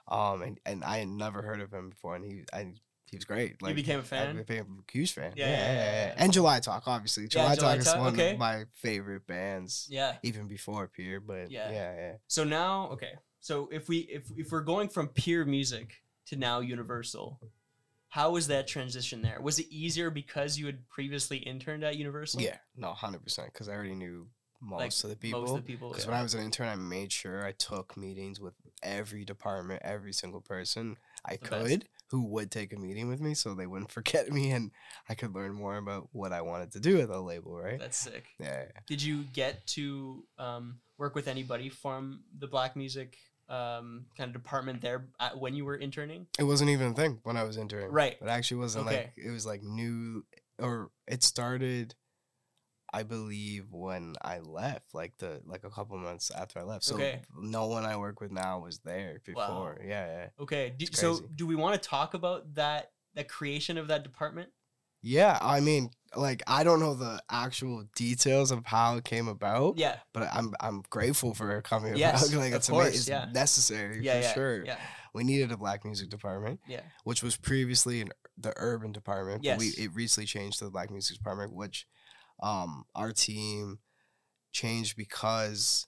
Speaker 1: Um, and, and I had never heard of him before, and he I, he was great. Like
Speaker 2: you became a fan.
Speaker 1: I became a huge fan.
Speaker 2: Yeah, yeah, yeah, yeah.
Speaker 1: And July Talk, obviously. July,
Speaker 2: July
Speaker 1: Talk is one
Speaker 2: okay.
Speaker 1: of my favorite bands,
Speaker 2: Yeah.
Speaker 1: even before Peer. But
Speaker 2: Yeah.
Speaker 1: yeah, yeah.
Speaker 2: So now, okay. So if we if if we're going from Peer Music to now Universal, how was that transition there? Was it easier because you had previously interned at Universal?
Speaker 1: Yeah, no, hundred percent. Because I already knew most of the people.
Speaker 2: Most of the people.
Speaker 1: Because
Speaker 2: yeah.
Speaker 1: when I was an intern, I made sure I took meetings with every department, every single person I
Speaker 2: The best.
Speaker 1: Who would take a meeting with me, so they wouldn't forget me, and I could learn more about what I wanted to do with the label. Right?
Speaker 2: That's sick.
Speaker 1: Yeah, yeah.
Speaker 2: Did you get to um, work with anybody from the black music um, kind of department there at, when you were interning?
Speaker 1: It wasn't even a thing when I was interning.
Speaker 2: Right.
Speaker 1: It actually wasn't
Speaker 2: Okay.
Speaker 1: like it was like new, or it started. I believe when I left, like the like a couple months after I left, so
Speaker 2: Okay.
Speaker 1: no one I work with now was there before. Yeah, yeah.
Speaker 2: Okay. Do, so do we want to talk about that that creation of that department?
Speaker 1: Yeah, I mean, like I don't know the actual details of how it came about,
Speaker 2: Yeah.
Speaker 1: but I'm I'm grateful for it coming
Speaker 2: Yes,
Speaker 1: about. Like
Speaker 2: of
Speaker 1: it's,
Speaker 2: course, yeah.
Speaker 1: necessary
Speaker 2: Yeah.
Speaker 1: for
Speaker 2: yeah.
Speaker 1: sure.
Speaker 2: Yeah.
Speaker 1: We needed a black music department,
Speaker 2: Yeah.
Speaker 1: which was previously in the urban department. But we
Speaker 2: Yes.
Speaker 1: it recently changed to the black music department, which um our team changed because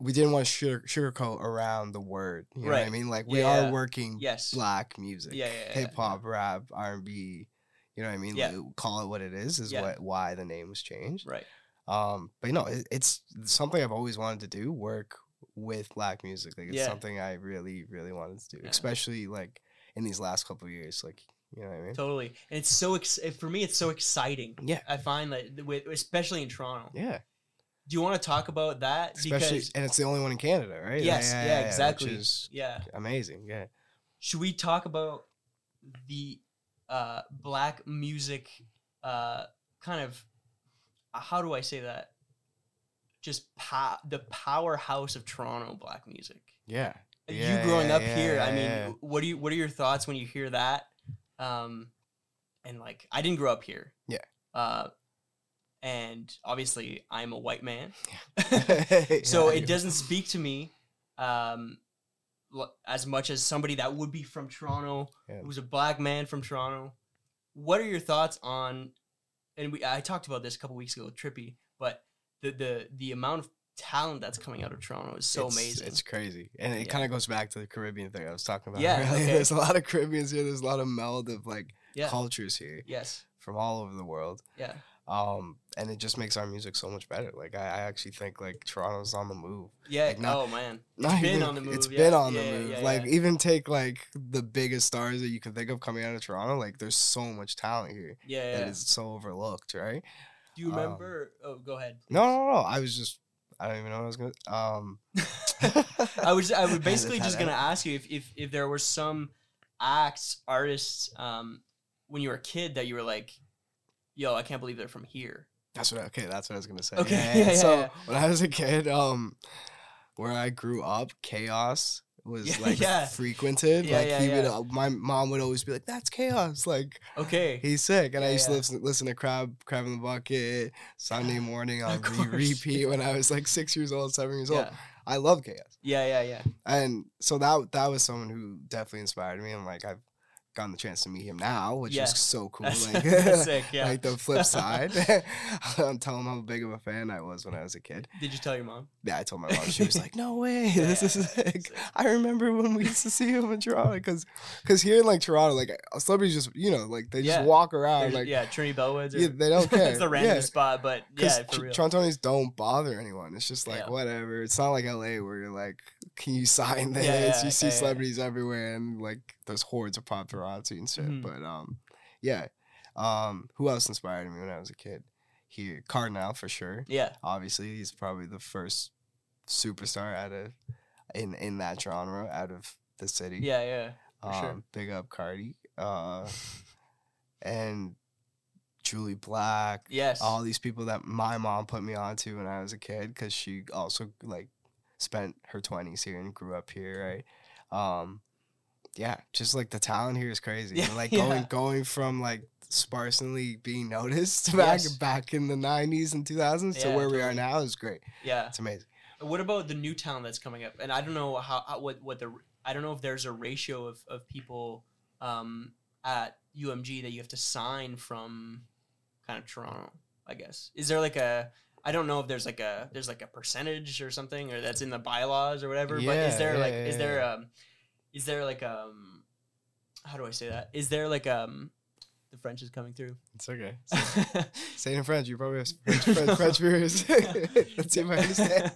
Speaker 1: we didn't want to sugar, sugarcoat around the word. You know what I mean? Like we
Speaker 2: Yeah,
Speaker 1: are working
Speaker 2: Yes.
Speaker 1: black music,
Speaker 2: Yeah, yeah,
Speaker 1: hip hop, rap, R and B. You know what I mean?
Speaker 2: Yeah.
Speaker 1: Like, call it what it is. Is what why the name was changed.
Speaker 2: Right.
Speaker 1: Um, but you know, it, it's something I've always wanted to do. Work with black music. Like it's something I really, really wanted to do, especially like in these last couple of years. Like you know what I mean?
Speaker 2: Totally. And it's so ex- for me, it's so exciting.
Speaker 1: Yeah.
Speaker 2: I find that with especially in Toronto.
Speaker 1: Yeah.
Speaker 2: Do you want to talk about that?
Speaker 1: Especially,
Speaker 2: because
Speaker 1: and it's the only one in Canada, right?
Speaker 2: yes, yeah, exactly.
Speaker 1: Which is
Speaker 2: yeah.
Speaker 1: amazing. Yeah.
Speaker 2: Should we talk about the uh, black music uh, kind of uh, how do I say that? Just po- the powerhouse of Toronto black music.
Speaker 1: Yeah.
Speaker 2: you growing
Speaker 1: yeah,
Speaker 2: up
Speaker 1: yeah,
Speaker 2: here, I mean,
Speaker 1: yeah.
Speaker 2: what do you what are your thoughts when you hear that? Um, and like, I didn't grow up here.
Speaker 1: Yeah.
Speaker 2: Uh, and obviously, I'm a white man,
Speaker 1: Yeah,
Speaker 2: so
Speaker 1: you-
Speaker 2: it doesn't speak to me um, as much as somebody that would be from Toronto,
Speaker 1: Yeah.
Speaker 2: who's a black man from Toronto. What are your thoughts on? And we I talked about this a couple weeks ago with Trippy, but the the the amount of talent that's coming out of Toronto is so
Speaker 1: it's,
Speaker 2: amazing.
Speaker 1: It's crazy, and it
Speaker 2: Yeah.
Speaker 1: kind of goes back to the Caribbean thing I was talking about.
Speaker 2: Yeah, okay.
Speaker 1: There's a lot of Caribbeans here. There's a lot of meld of like
Speaker 2: yeah.
Speaker 1: cultures here
Speaker 2: Yes.
Speaker 1: from all over the world.
Speaker 2: Yeah.
Speaker 1: Um, and it just makes our music so much better. Like I, I actually think like Toronto's on the move.
Speaker 2: Yeah.
Speaker 1: Like, not-
Speaker 2: oh man.
Speaker 1: Not
Speaker 2: been
Speaker 1: even-
Speaker 2: on the move,
Speaker 1: It's
Speaker 2: yeah,
Speaker 1: been on the move. like even take like the biggest stars that you can think of coming out of Toronto. Like there's so much talent here
Speaker 2: Yeah.
Speaker 1: that is so overlooked, right?
Speaker 2: Do you
Speaker 1: um,
Speaker 2: remember? oh, go ahead.
Speaker 1: No, no, no. I was just I don't even know what I was gonna. Um,
Speaker 2: I was I was basically just gonna ask you if if if there were some acts, artists, um, when you were a kid that you were like, yo, I can't believe they're from here.
Speaker 1: That's what. I, Okay, that's what I was gonna say.
Speaker 2: Okay,
Speaker 1: Yeah,
Speaker 2: yeah, yeah,
Speaker 1: so when I was a kid, um, where I grew up, k-os was
Speaker 2: Yeah,
Speaker 1: like
Speaker 2: yeah.
Speaker 1: frequented.
Speaker 2: Yeah,
Speaker 1: like he would. Uh, my mom would always be like, "That's k-os." Like
Speaker 2: Okay.
Speaker 1: he's sick, and I used to listen, listen to Crab Crab in the Bucket Sunday morning on repeat when I was like six years old, seven years old. I love k-os,
Speaker 2: Yeah. Yeah. Yeah.
Speaker 1: and so that that was someone who definitely inspired me, and like I've gotten the chance to meet him now, which
Speaker 2: Yeah.
Speaker 1: is so cool.
Speaker 2: That's,
Speaker 1: like,
Speaker 2: that's sick. Yeah.
Speaker 1: like the flip side. I'm telling him how big of a fan I was when I was a kid.
Speaker 2: Did you tell your mom?
Speaker 1: Yeah, I told my mom. She was like, "No way,
Speaker 2: Yeah,
Speaker 1: this is
Speaker 2: yeah,
Speaker 1: sick."
Speaker 2: sick.
Speaker 1: I remember when we used to see him in Toronto, because because here in like Toronto, like celebrities just you know like they
Speaker 2: Yeah.
Speaker 1: just walk around like
Speaker 2: yeah, Trinity Bellwoods.
Speaker 1: yeah, they don't care.
Speaker 2: it's the random
Speaker 1: yeah.
Speaker 2: spot, but yeah, for real.
Speaker 1: Torontonians don't bother anyone. It's just like
Speaker 2: Yeah.
Speaker 1: whatever. It's not like LA where you're like, can you sign this?
Speaker 2: yeah,
Speaker 1: you see
Speaker 2: yeah, yeah.
Speaker 1: celebrities everywhere and like there's hordes of paparazzi and shit.
Speaker 2: Mhm.
Speaker 1: But um, yeah. Um, who else inspired me when I was a kid? Here, Kardinal for sure.
Speaker 2: yeah.
Speaker 1: Obviously, he's probably the first superstar out of in in that genre out of the city.
Speaker 2: Yeah. Yeah.
Speaker 1: um,
Speaker 2: sure.
Speaker 1: Big up Cardi. Uh, and Jully Black
Speaker 2: Yes.
Speaker 1: all these people that my mom put me onto when I was a kid because she also like spent her twenties here and grew up here, right? Um, yeah, just like the talent here is crazy.
Speaker 2: Yeah,
Speaker 1: like
Speaker 2: yeah.
Speaker 1: going going from like sparsely being noticed back
Speaker 2: Yes.
Speaker 1: back in the nineties and two thousands to
Speaker 2: Yeah,
Speaker 1: where we are now is great.
Speaker 2: Yeah.
Speaker 1: It's amazing.
Speaker 2: What about the new talent that's coming up? And I don't know how, how what what the I don't know if there's a ratio of of people um, at UMG that you have to sign from kind of Toronto. I guess is there like a I don't know if there's like a there's like a percentage or something or that's in the bylaws or whatever. but is there
Speaker 1: yeah,
Speaker 2: like
Speaker 1: yeah,
Speaker 2: is there um is there like um how do I say that? Is there like um the French is coming through.
Speaker 1: It's okay. Say it in French. You probably have French, French, French viewers. Let's see if I understand.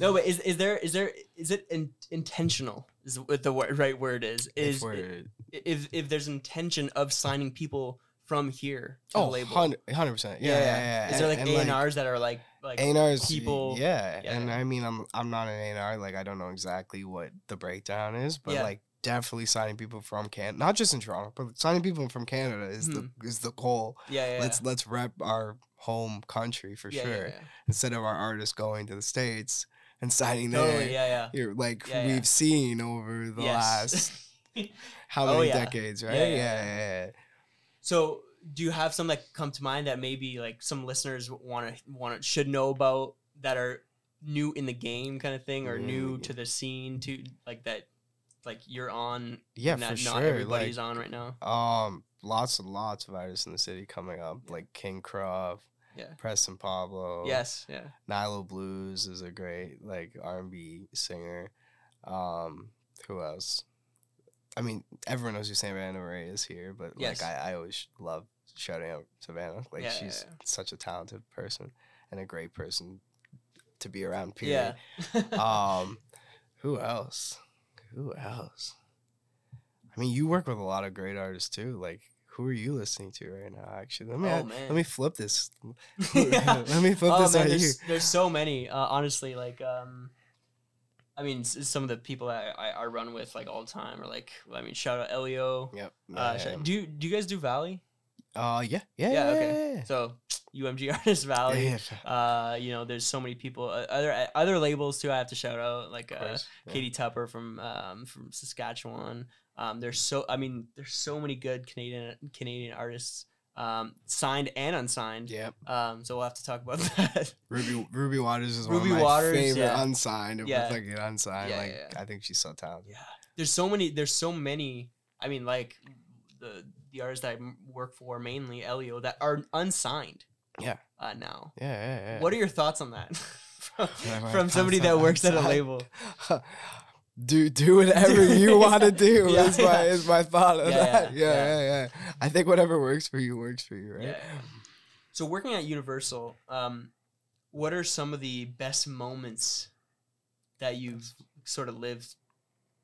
Speaker 2: no, but is is there is there is it in, intentional? Is what the word, right word is is
Speaker 1: If
Speaker 2: if if there's intention of signing people from here to
Speaker 1: oh,
Speaker 2: the label.
Speaker 1: 100 percent. Yeah, yeah, yeah.
Speaker 2: Is there like
Speaker 1: And-
Speaker 2: A
Speaker 1: and,
Speaker 2: and R's that are like like
Speaker 1: A&Rs,
Speaker 2: people-
Speaker 1: Yeah,
Speaker 2: Yeah,
Speaker 1: and. I mean, I'm I'm not an A&R. Like, I don't know exactly what the breakdown is, but
Speaker 2: Yeah.
Speaker 1: like, definitely signing people from Canada, not just in Toronto, but signing people from Canada is the hmm. is the goal.
Speaker 2: yeah yeah
Speaker 1: Let's let's rep our home country for
Speaker 2: yeah,
Speaker 1: sure,
Speaker 2: yeah, yeah.
Speaker 1: instead of our artists going to the states and signing there.
Speaker 2: totally yeah yeah
Speaker 1: You're, like
Speaker 2: Yeah,
Speaker 1: we've
Speaker 2: yeah.
Speaker 1: seen over the
Speaker 2: Yes.
Speaker 1: last how
Speaker 2: Oh,
Speaker 1: many
Speaker 2: yeah.
Speaker 1: decades, right?
Speaker 2: Yeah,
Speaker 1: Yeah,
Speaker 2: yeah,
Speaker 1: yeah, yeah.
Speaker 2: So, do you have some that come to mind that maybe like some listeners want to want to should know about that are new in the game kind of thing or
Speaker 1: New in
Speaker 2: new to the scene to like that like you're on
Speaker 1: Yeah, for
Speaker 2: that
Speaker 1: sure.
Speaker 2: not everybody's
Speaker 1: like,
Speaker 2: on right now.
Speaker 1: Um, lots and lots of artists in the city coming up, like King Croft,
Speaker 2: Yeah.
Speaker 1: Preston Pablo.
Speaker 2: Yes, yeah.
Speaker 1: Nilo Blues is a great like R and B singer. Um, who else? I mean, everyone knows who Savannah Ré is here, but
Speaker 2: Yes.
Speaker 1: like I, I always love shouting out Savannah. Like
Speaker 2: Yeah,
Speaker 1: she's
Speaker 2: yeah, yeah.
Speaker 1: such a talented person and a great person to be around. Period.
Speaker 2: Yeah.
Speaker 1: um, who else? Who else? I mean, you work with a lot of great artists too. Like, who are you listening to right now? Actually, let me
Speaker 2: Oh,
Speaker 1: let me flip this.
Speaker 2: Yeah.
Speaker 1: let me flip
Speaker 2: oh
Speaker 1: this
Speaker 2: man,
Speaker 1: right here.
Speaker 2: there's, there's so many. Uh, honestly, like um, I mean, some of the people that I, I run with like all the time are like, I mean, shout out Elio.
Speaker 1: Yep.
Speaker 2: Uh, shout- do do you guys do Valley?
Speaker 1: Uh, yeah, yeah,
Speaker 2: Yeah, okay. So UMG Artist. Valley. Uh, you know, there's so many people. Uh, other other labels too. I have to shout out like uh,
Speaker 1: course. Yeah.
Speaker 2: Katie Tupper from um, from Saskatchewan. Um, there's so I mean there's so many good Canadian Canadian artists um, signed and unsigned.
Speaker 1: Yep.
Speaker 2: Um, so we'll have to talk about that.
Speaker 1: Ruby Ruby Waters is
Speaker 2: Ruby
Speaker 1: one of my
Speaker 2: Waters,
Speaker 1: favorite
Speaker 2: yeah.
Speaker 1: unsigned. If
Speaker 2: Yeah.
Speaker 1: we're thinking unsigned,
Speaker 2: Yeah,
Speaker 1: like
Speaker 2: yeah.
Speaker 1: I think she's so talented.
Speaker 2: yeah, there's so many. There's so many. I mean, like the the artists that I work for mainly Elio that are unsigned.
Speaker 1: Yeah.
Speaker 2: Uh, now,
Speaker 1: Yeah, yeah, yeah.
Speaker 2: what are your thoughts on that? from, from somebody that works at a label.
Speaker 1: do do whatever you want to do
Speaker 2: Yeah,
Speaker 1: is my
Speaker 2: yeah.
Speaker 1: is my thought of
Speaker 2: Yeah,
Speaker 1: that.
Speaker 2: yeah,
Speaker 1: Yeah,
Speaker 2: yeah.
Speaker 1: yeah, yeah, I think whatever works for you works for you, right?
Speaker 2: Yeah. So working at Universal, um, what are some of the best moments that you've sort of lived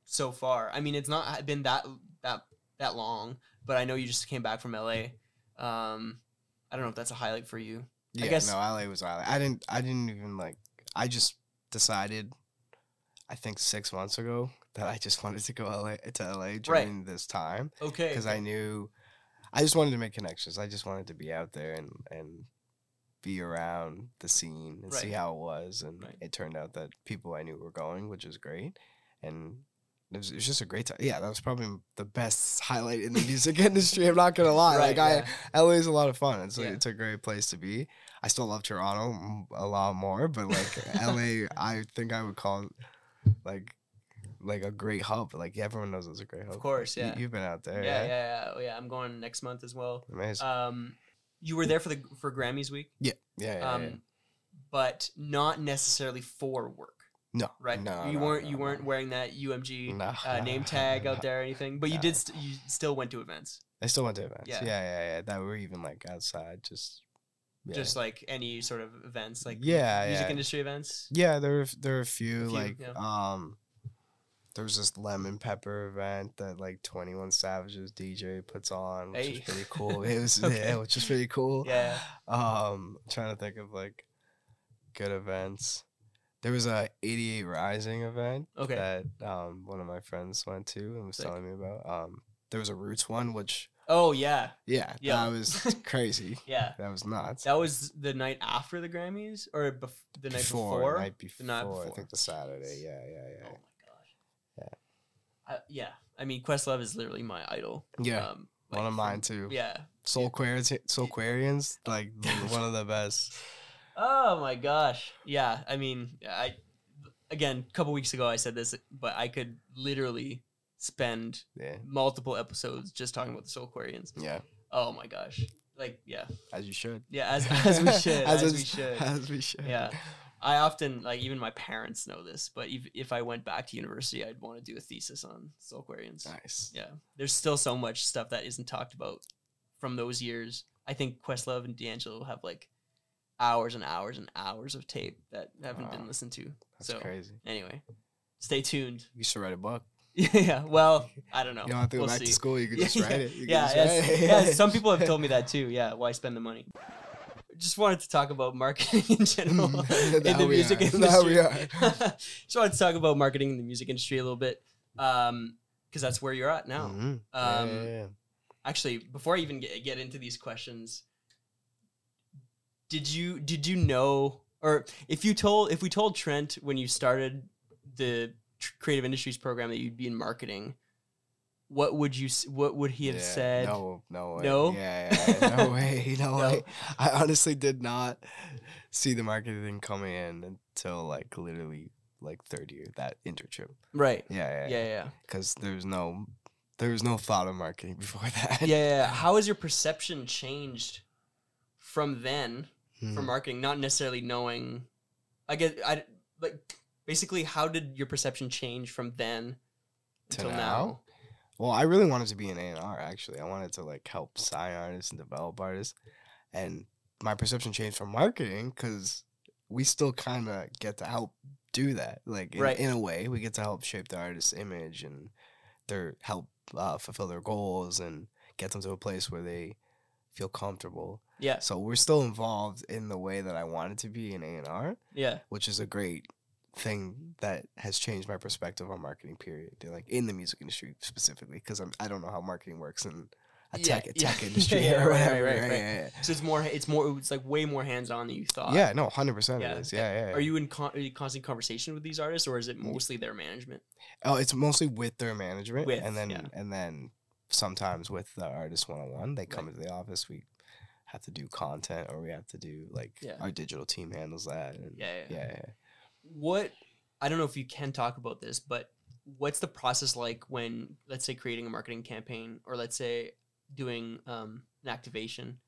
Speaker 2: so far? I mean, it's not been that that that long, but I know you just came back from LA. Um, I don't know if that's a highlight for you.
Speaker 1: Yeah,
Speaker 2: guess-
Speaker 1: no, LA was LA. I didn't I didn't even like I just decided I think 6 months ago that I just wanted to go LA to LA during this time
Speaker 2: Okay.
Speaker 1: because I knew I just wanted to make connections. I just wanted to be out there and and be around the scene and see how it was and
Speaker 2: Right.
Speaker 1: it turned out that people I knew were going, which was great. And it was, it was just a great time. Yeah, that was probably the best highlight in the music industry. I'm not gonna lie.
Speaker 2: Right,
Speaker 1: like I. LA is a lot of fun. It's like,
Speaker 2: Yeah.
Speaker 1: it's a great place to be. I still love Toronto a lot more, but like LA, I think I would call it like like a great hub. Like everyone knows it's a great hub.
Speaker 2: Of course,
Speaker 1: You-
Speaker 2: yeah.
Speaker 1: you've been out there.
Speaker 2: yeah, yeah,
Speaker 1: Yeah,
Speaker 2: yeah, Oh, yeah. I'm going next month as well.
Speaker 1: Amazing.
Speaker 2: Um, you were there for the for Grammys week,
Speaker 1: yeah, yeah, yeah,
Speaker 2: um,
Speaker 1: yeah.
Speaker 2: but not necessarily for work,
Speaker 1: No,
Speaker 2: right?
Speaker 1: No,
Speaker 2: you
Speaker 1: no,
Speaker 2: weren't
Speaker 1: no,
Speaker 2: you weren't wearing that UMG uh, name tag out there or anything, but you did. St- you still went to events,
Speaker 1: I still went to events.
Speaker 2: Yeah.
Speaker 1: Yeah, yeah, yeah. That were even like outside, just yeah.
Speaker 2: just like any sort of events, like
Speaker 1: yeah,
Speaker 2: music
Speaker 1: yeah.
Speaker 2: industry events.
Speaker 1: Yeah, there were there were a few,
Speaker 2: A few,
Speaker 1: like um there was this lemon pepper event that like 21 Savage's DJ puts on, which
Speaker 2: Hey.
Speaker 1: is pretty cool. It was
Speaker 2: Okay.
Speaker 1: yeah, which is pretty cool.
Speaker 2: Yeah.
Speaker 1: Um I'm trying to think of like good events. There was a 88rising event
Speaker 2: Okay.
Speaker 1: that um one of my friends went to and was
Speaker 2: Sick.
Speaker 1: telling me about. Um there was a Roots one which
Speaker 2: Oh yeah,
Speaker 1: Yeah,
Speaker 2: Yeah.
Speaker 1: that was crazy.
Speaker 2: yeah.
Speaker 1: That was nuts.
Speaker 2: That was the night after the Grammys, or bef- the night
Speaker 1: before,
Speaker 2: before.
Speaker 1: night before,
Speaker 2: The night before.
Speaker 1: I think the Saturday. Yeah, yeah, yeah.
Speaker 2: Oh my gosh. Yeah. yeah. I mean, Questlove is literally my idol.
Speaker 1: Yeah,
Speaker 2: Um,
Speaker 1: one of mine too.
Speaker 2: Yeah.
Speaker 1: Soulquarians, Soul Quarians, like one of the best.
Speaker 2: Oh my gosh. Yeah. I mean, I again, a couple weeks ago I said this, but I could literally spend
Speaker 1: Yeah,
Speaker 2: multiple episodes just talking about the Soulquarians.
Speaker 1: yeah,
Speaker 2: Oh my gosh. Like, yeah.
Speaker 1: as you should.
Speaker 2: Yeah, as as we should. as, we should.
Speaker 1: As we should.
Speaker 2: Yeah. I often like even my parents know this, but if if I went back to university, I'd want to do a thesis on Soulquarians.
Speaker 1: Nice.
Speaker 2: Yeah, there's still so much stuff that isn't talked about from those years. I think Questlove and D'Angelo have like hours and hours and hours of tape that haven't been
Speaker 1: Wow.
Speaker 2: listened to.
Speaker 1: That's
Speaker 2: so
Speaker 1: crazy.
Speaker 2: anyway, stay tuned.
Speaker 1: You should write a book.
Speaker 2: yeah, well, I don't know.
Speaker 1: You don't have to go
Speaker 2: We'll
Speaker 1: back
Speaker 2: see.
Speaker 1: to school. You can just write it. You can
Speaker 2: yeah,
Speaker 1: just
Speaker 2: yes,
Speaker 1: write it.
Speaker 2: yeah, Some people have told me that too. Yeah, why spend the money? Just wanted to talk about marketing in general in
Speaker 1: Now
Speaker 2: the
Speaker 1: we
Speaker 2: music
Speaker 1: are.
Speaker 2: industry.
Speaker 1: Now we are.
Speaker 2: Just wanted to talk about marketing in the music industry a little bit, because that's where you're at now.
Speaker 1: Mhm.
Speaker 2: Um,
Speaker 1: yeah, yeah, yeah.
Speaker 2: Actually, before I even get, get into these questions, did you did you know, or if you told if we told Trent when you started the creative industries program that you'd be in marketing, what would you what would he have
Speaker 1: Yeah,
Speaker 2: said?
Speaker 1: No, no way.
Speaker 2: No?
Speaker 1: Yeah, yeah, no way. No,
Speaker 2: No.
Speaker 1: way. I honestly did not see the marketing coming in until like literally like third year that internship.
Speaker 2: Right.
Speaker 1: Yeah, yeah,
Speaker 2: Yeah, yeah,
Speaker 1: Because there's no there was no thought of marketing before that.
Speaker 2: yeah. yeah. How has your perception changed from then for
Speaker 1: Mhm.
Speaker 2: marketing? Not necessarily knowing. I get. I like basically. How did your perception change from then until now?
Speaker 1: now? Well, I really wanted to be an A&R actually. I wanted to like help sign artists and develop artists. And my perception changed from marketing cuz we still kind of get to help do that. Like in,
Speaker 2: Right.
Speaker 1: in a way, we get to help shape the artist's image and their help uh, fulfill their goals and get them to a place where they feel comfortable.
Speaker 2: Yeah,
Speaker 1: So we're still involved in the way that I wanted to be in A&R,
Speaker 2: yeah,
Speaker 1: which is a great thing that has changed my perspective on marketing period like in the music industry specifically because I'm I don't know how marketing works in a
Speaker 2: Yeah,
Speaker 1: tech, a
Speaker 2: yeah.
Speaker 1: tech industry
Speaker 2: Yeah,
Speaker 1: or
Speaker 2: right, right,
Speaker 1: whatever
Speaker 2: right,
Speaker 1: yeah,
Speaker 2: right.
Speaker 1: yeah,
Speaker 2: So it's more. It's more. It's like way more hands on than you thought.
Speaker 1: yeah. no 100%
Speaker 2: Yeah.
Speaker 1: it is yeah yeah, yeah.
Speaker 2: Are you in con- are you constant conversation with these artists, or is it mostly their management?
Speaker 1: oh it's mostly with their management
Speaker 2: With,
Speaker 1: and then and then sometimes with the artist one-on-one they come
Speaker 2: Right.
Speaker 1: into the office we have to do content or we have to do like
Speaker 2: Yeah.
Speaker 1: our digital team handles that and
Speaker 2: Yeah, yeah.
Speaker 1: yeah, yeah.
Speaker 2: What I don't know if you can talk about this, but what's the process like when, let's say, creating a marketing campaign, or let's say doing um, an activation?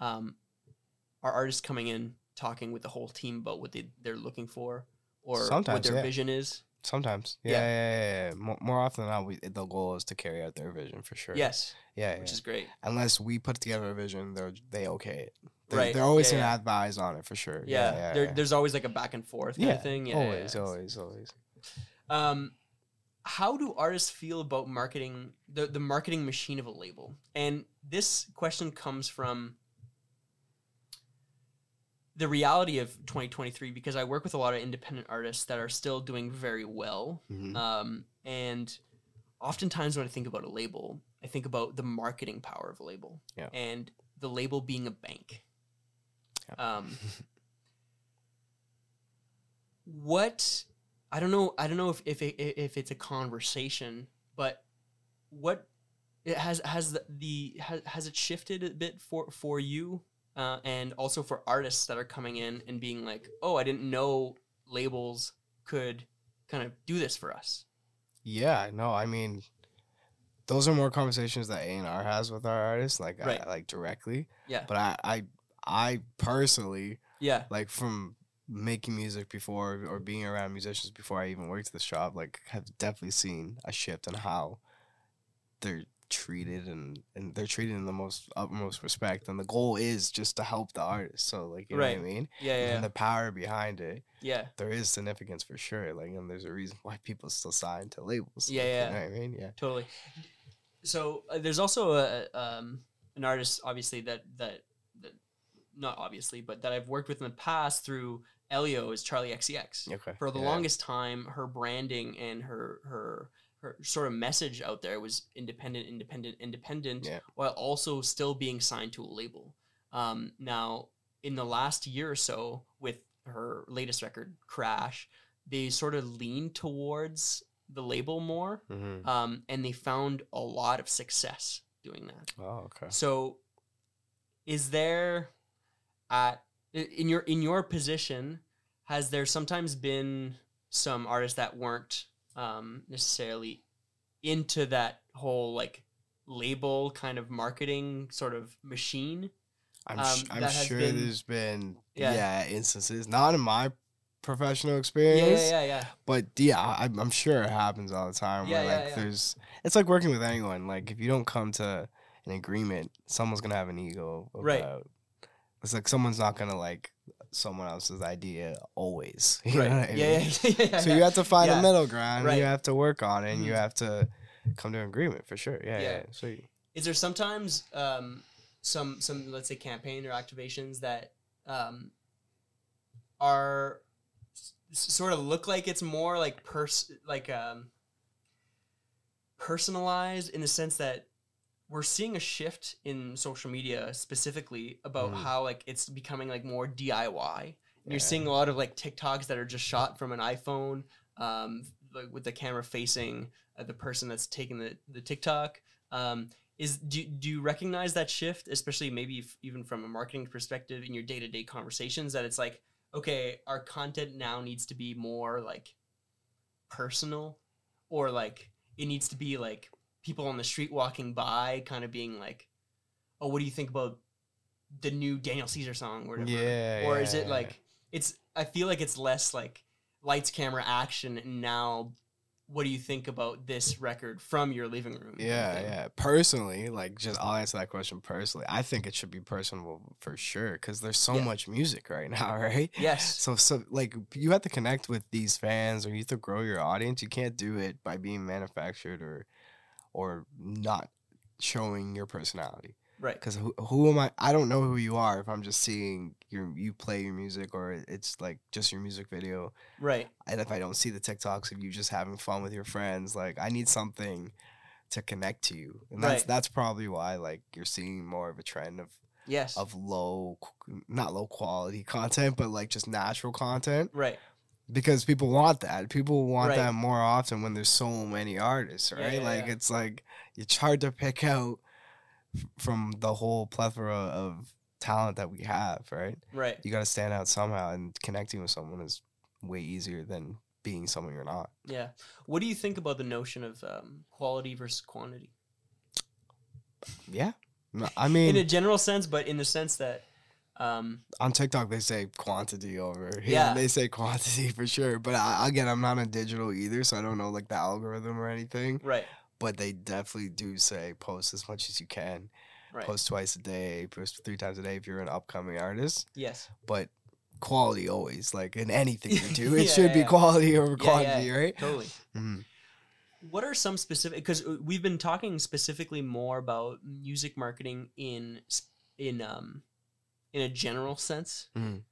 Speaker 2: Um, are artists coming in talking with the whole team about what they, they're looking for, or what their
Speaker 1: yeah.
Speaker 2: vision is?
Speaker 1: sometimes yeah
Speaker 2: Yeah.
Speaker 1: yeah, yeah, yeah, yeah. More, more often than not we, the goal is to carry out their vision for sure
Speaker 2: Yes,
Speaker 1: yeah,
Speaker 2: which
Speaker 1: yeah.
Speaker 2: is great.
Speaker 1: unless we put together a vision, they're they okay it. They're,
Speaker 2: Right,
Speaker 1: They're always
Speaker 2: yeah,
Speaker 1: gonna
Speaker 2: yeah.
Speaker 1: advise on it for sure.
Speaker 2: Yeah,
Speaker 1: yeah,
Speaker 2: there,
Speaker 1: yeah.
Speaker 2: there's always like a back and forth kind of thing. Yeah,
Speaker 1: always, always, always.
Speaker 2: Um, how do artists feel about marketing the the marketing machine of a label? And this question comes from the reality of 2023 because I work with a lot of independent artists that are still doing very well.
Speaker 1: Mhm.
Speaker 2: Um, and oftentimes when I think about a label, I think about the marketing power of a label
Speaker 1: Yeah.
Speaker 2: and the label being a bank.
Speaker 1: Yeah.
Speaker 2: Um, what I don't know. I don't know if if it, if it's a conversation, but what it has has the, the has, has it shifted a bit for for you uh, and also for artists that are coming in and being like, oh, I didn't know labels could kind of do this for us.
Speaker 1: Yeah, no, I mean, those are more conversations that A and R has with our artists, like I- like directly.
Speaker 2: Yeah.
Speaker 1: But I, I, I personally
Speaker 2: Yeah.
Speaker 1: like from making music before or being around musicians before I even worked this job, like have definitely seen a shift in how they're treated and and they're treated in the most utmost respect. And the goal is just to help the artist. So like you know
Speaker 2: Right.
Speaker 1: what I mean?
Speaker 2: Yeah. Yeah.
Speaker 1: And the power behind it,
Speaker 2: Yeah.
Speaker 1: there is significance for sure. Like and there's a reason why people still sign to labels.
Speaker 2: Yeah,
Speaker 1: like,
Speaker 2: yeah.
Speaker 1: You know what I mean? Yeah.
Speaker 2: Totally. So uh, there's also a um, an artist, obviously that that that not obviously, but that I've worked with in the past through Elio is Charli XCX.
Speaker 1: Okay.
Speaker 2: For the
Speaker 1: yeah.
Speaker 2: longest time, her branding and her her her sort of message out there was independent, independent, independent,
Speaker 1: Yeah.
Speaker 2: while also still being signed to a label. Um, now, in the last year or so, with her latest record, Crash, they sort of leaned towards the label more,
Speaker 1: Mhm.
Speaker 2: um, and they found a lot of success doing that.
Speaker 1: Oh, okay.
Speaker 2: So, is there at in your in your position has there sometimes been some artists that weren't um, necessarily into that whole like label kind of marketing sort of machine?
Speaker 1: I'm,
Speaker 2: Um,
Speaker 1: sh- I'm sure
Speaker 2: been-
Speaker 1: there's been
Speaker 2: Yeah.
Speaker 1: yeah. instances, not in my professional
Speaker 2: Yeah,
Speaker 1: experience,
Speaker 2: yeah, yeah, yeah.
Speaker 1: but yeah, I, I'm sure it happens all the time.
Speaker 2: Yeah,
Speaker 1: where
Speaker 2: yeah,
Speaker 1: like
Speaker 2: yeah.
Speaker 1: there's, it's like working with anyone. Like if you don't come to an agreement, someone's gonna have an ego. About,
Speaker 2: Right.
Speaker 1: It's like someone's not gonna like someone else's idea always. You
Speaker 2: Right.
Speaker 1: know what I
Speaker 2: yeah,
Speaker 1: mean?
Speaker 2: yeah, yeah, yeah,
Speaker 1: So you have to find
Speaker 2: Yeah.
Speaker 1: a middle ground. and You have to work on it, and you
Speaker 2: Mhm.
Speaker 1: have to come to an agreement for sure. Yeah,
Speaker 2: Yeah.
Speaker 1: yeah. So you-
Speaker 2: is there sometimes um, some some let's say campaign or activations that um, are s- sort of look like it's more like pers like um, personalized in the sense that we're seeing a shift in social media specifically about
Speaker 1: Mhm.
Speaker 2: how like it's becoming like more DIY. And you're seeing a lot of like TikToks that are just shot from an iPhone, um, like with the camera facing uh, the person that's taking the the TikTok. Um, is do, do you recognize that shift, especially maybe if, even from a marketing perspective in your day to day conversations? That it's like, okay, our content now needs to be more like personal, or like it needs to be like people on the street walking by, kind of being like, oh, what do you think about the new Daniel Caesar song, or whatever?
Speaker 1: yeah.
Speaker 2: or is it
Speaker 1: yeah.
Speaker 2: like it's i feel like it's less like lights camera action and now what do you think about this record from your living room
Speaker 1: Yeah, yeah. Personally, like, just I'll answer that question personally. I think it should be personal for sure because there's so
Speaker 2: Yeah.
Speaker 1: much music right now, right?
Speaker 2: yes
Speaker 1: So, so like, you have to connect with these fans, or you have to grow your audience. You can't do it by being manufactured or, or not showing your personality.
Speaker 2: right
Speaker 1: Because who, who am I? I don't know who you are if I'm just seeing your you play your music or it's like just your music video
Speaker 2: right
Speaker 1: and if I don't see the TikToks of you just having fun with your friends, like I need something to connect to you, and that's
Speaker 2: Right.
Speaker 1: that's probably why like you're seeing more of a trend of
Speaker 2: yes
Speaker 1: of low, not low quality content, but like just natural content
Speaker 2: right
Speaker 1: because people want that. People want
Speaker 2: Right.
Speaker 1: that more often when there's so many artists, right?
Speaker 2: yeah,
Speaker 1: like
Speaker 2: yeah.
Speaker 1: it's like it's hard to pick out f- from the whole plethora of talent that we have, right?
Speaker 2: right
Speaker 1: You got to stand out somehow, and connecting with someone is way easier than being someone you're not.
Speaker 2: yeah what do you think about the notion of um, quality versus quantity
Speaker 1: Yeah. I mean, in
Speaker 2: a general sense but in the sense that um,
Speaker 1: on TikTok they say quantity over.
Speaker 2: Yeah.
Speaker 1: they say quantity for sure. But I, again, I'm not a digital either, so I don't know like the algorithm or anything.
Speaker 2: right
Speaker 1: But they definitely do say post as much as you can.
Speaker 2: right
Speaker 1: Post twice a day, post three times a day if you're an upcoming artist.
Speaker 2: yes
Speaker 1: But quality always, like in anything you do, it
Speaker 2: Yeah,
Speaker 1: should
Speaker 2: yeah,
Speaker 1: be
Speaker 2: yeah.
Speaker 1: quality over
Speaker 2: Yeah, yeah,
Speaker 1: quantity, right?
Speaker 2: totally
Speaker 1: Mhm.
Speaker 2: what are some specific because we've been talking specifically more about music marketing in in um in a general sense
Speaker 1: Mhm.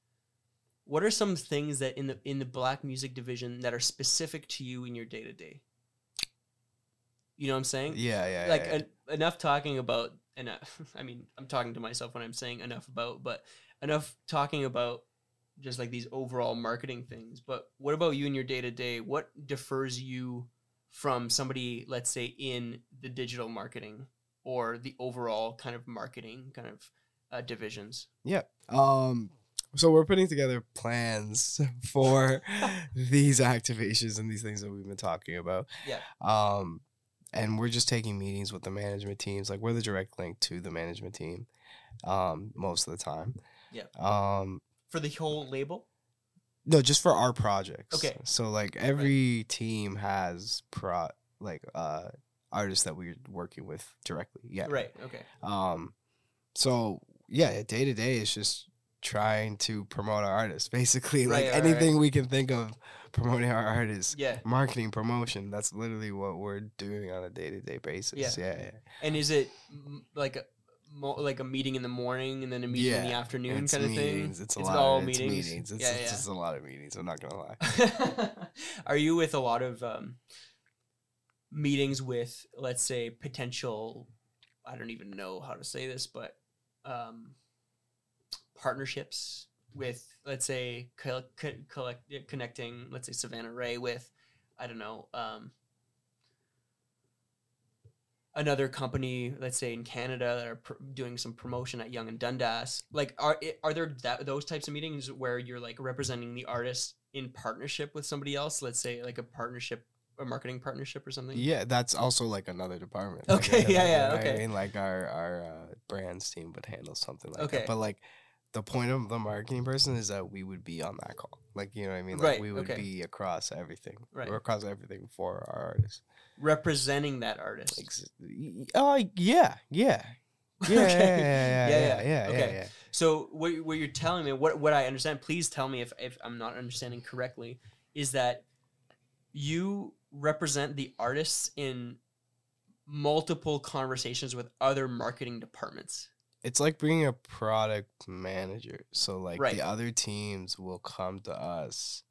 Speaker 2: what are some things that in the in the black music division that are specific to you in your day to day you know what i'm saying
Speaker 1: Yeah, yeah.
Speaker 2: like
Speaker 1: yeah.
Speaker 2: en- enough talking about enough i mean i'm talking to myself when i'm saying enough about but enough talking about just like these overall marketing things but what about you in your day to day what differs you from somebody let's say in the digital marketing or the overall kind of marketing kind of uh, divisions
Speaker 1: Yeah. Um so we're putting together plans for these activations and these things that we've been talking about.
Speaker 2: Yeah.
Speaker 1: Um and we're just taking meetings with the management teams. Like we're the direct link to the management team um most of the time.
Speaker 2: Yeah.
Speaker 1: Um
Speaker 2: for the whole label
Speaker 1: no, just for our projects.
Speaker 2: Okay.
Speaker 1: So like every team has pro like uh artists that we're working with directly. Yeah.
Speaker 2: right okay
Speaker 1: Um, so yeah, day to day is just trying to promote our artists. Basically, like
Speaker 2: Right, right,
Speaker 1: anything we can think of promoting our artists.
Speaker 2: yeah
Speaker 1: Marketing promotion. That's literally what we're doing on a day to day basis.
Speaker 2: Yeah.
Speaker 1: Yeah. yeah.
Speaker 2: and is it like a mo- like a meeting in the morning and then a meeting in the afternoon
Speaker 1: It's
Speaker 2: kind of thing
Speaker 1: It's a lot.
Speaker 2: all
Speaker 1: of, it's
Speaker 2: meetings?
Speaker 1: meetings. It's,
Speaker 2: Yeah,
Speaker 1: it's
Speaker 2: yeah.
Speaker 1: just a lot of meetings. I'm not gonna lie.
Speaker 2: Are you with a lot of um meetings with let's say potential I don't even know how to say this, but um, partnerships with let's say co- co- collect, connecting let's say Savannah Ré with I don't know um, another company let's say in Canada that are pr- doing some promotion at Yonge and Dundas like are are there that, those types of meetings where you're like representing the artist in partnership with somebody else let's say like a partnership a marketing partnership or something
Speaker 1: Yeah, that's also like another department.
Speaker 2: Okay,
Speaker 1: like,
Speaker 2: yeah, yeah,
Speaker 1: know
Speaker 2: okay.
Speaker 1: I mean, like our our uh, brands team would handle something like
Speaker 2: Okay.
Speaker 1: that. But like the point of the marketing person is that we would be on that call. Like you know what I mean? Like
Speaker 2: Right,
Speaker 1: we would
Speaker 2: okay.
Speaker 1: be across everything.
Speaker 2: Right.
Speaker 1: We're across everything for our artists.
Speaker 2: representing that artist
Speaker 1: Ex- Oh yeah, yeah. Yeah,
Speaker 2: Okay.
Speaker 1: yeah, yeah, yeah,
Speaker 2: Yeah,
Speaker 1: yeah,
Speaker 2: yeah.
Speaker 1: yeah, yeah,
Speaker 2: Okay.
Speaker 1: yeah.
Speaker 2: So what, what you're telling me, what what I understand, please tell me if, if I'm not understanding correctly, is that you represent the artists in multiple conversations with other marketing departments.
Speaker 1: It's like being a product manager. So like
Speaker 2: Right.
Speaker 1: the other teams will come to us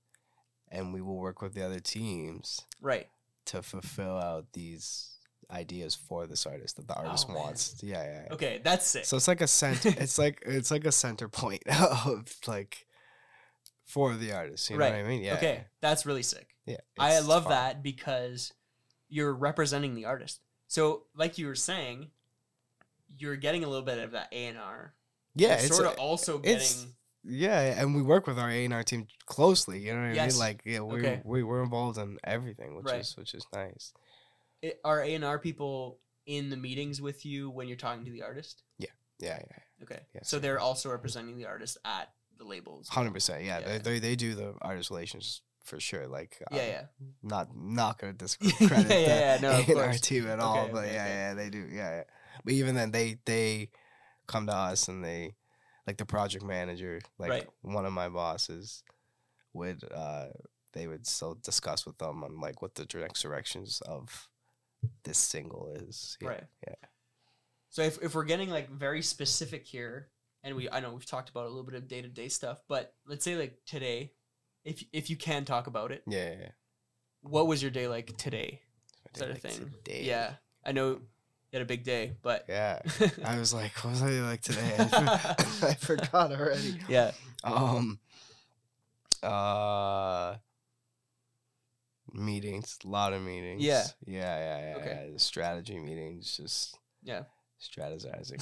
Speaker 1: and we will work with the other teams
Speaker 2: Right.
Speaker 1: to fulfill out these ideas for this artist that the oh, artist
Speaker 2: Oh,
Speaker 1: wants. Yeah, yeah. yeah.
Speaker 2: Okay, that's sick.
Speaker 1: So it's like a center it's like it's like a center point of like for the artist. You know
Speaker 2: right.
Speaker 1: what I mean? Yeah.
Speaker 2: Okay, that's really sick.
Speaker 1: Yeah.
Speaker 2: I love
Speaker 1: fun.
Speaker 2: that because you're representing the artist. So, like you were saying, you're getting a little bit of that A and R.
Speaker 1: Yeah, it's
Speaker 2: sort of also getting.
Speaker 1: Yeah, and we work with our A and R team closely. You know what I mean? Like, yeah, we
Speaker 2: Okay.
Speaker 1: we we're involved in everything, which
Speaker 2: Right.
Speaker 1: is which is nice.
Speaker 2: it- Are A and R people in the meetings with you when you're talking to the artist?
Speaker 1: Yeah, yeah, yeah.
Speaker 2: Okay,
Speaker 1: Yes,
Speaker 2: so they're also representing the artist at the labels.
Speaker 1: hundred percent. Yeah,
Speaker 2: Yeah.
Speaker 1: They, they they do the artist relations for sure. Like,
Speaker 2: Yeah,
Speaker 1: um,
Speaker 2: yeah.
Speaker 1: not not gonna discredit
Speaker 2: yeah,
Speaker 1: the
Speaker 2: yeah, no, of course.
Speaker 1: team at all,
Speaker 2: Okay,
Speaker 1: but
Speaker 2: okay,
Speaker 1: yeah,
Speaker 2: okay.
Speaker 1: yeah, they do. Yeah, yeah. But even then, they they come to us and they like the project manager, like
Speaker 2: Right.
Speaker 1: one of my bosses would uh they would still discuss with them on like what the next directions of this single is. Yeah,
Speaker 2: Right.
Speaker 1: Yeah.
Speaker 2: So if, if we're getting like very specific here, and we I know we've talked about a little bit of day to day stuff, but let's say like today, if if you can talk about it,
Speaker 1: Yeah. yeah, yeah.
Speaker 2: what was your day like today? Is that a
Speaker 1: Like
Speaker 2: thing?
Speaker 1: today.
Speaker 2: Yeah, I know you had a big day, but
Speaker 1: Yeah. I was like, what was I like today? I, I forgot already.
Speaker 2: yeah,
Speaker 1: Um uh meetings, a lot of meetings.
Speaker 2: Yeah.
Speaker 1: Yeah, yeah, yeah.
Speaker 2: Okay.
Speaker 1: yeah. Strategy meetings, just
Speaker 2: yeah,
Speaker 1: strategizing.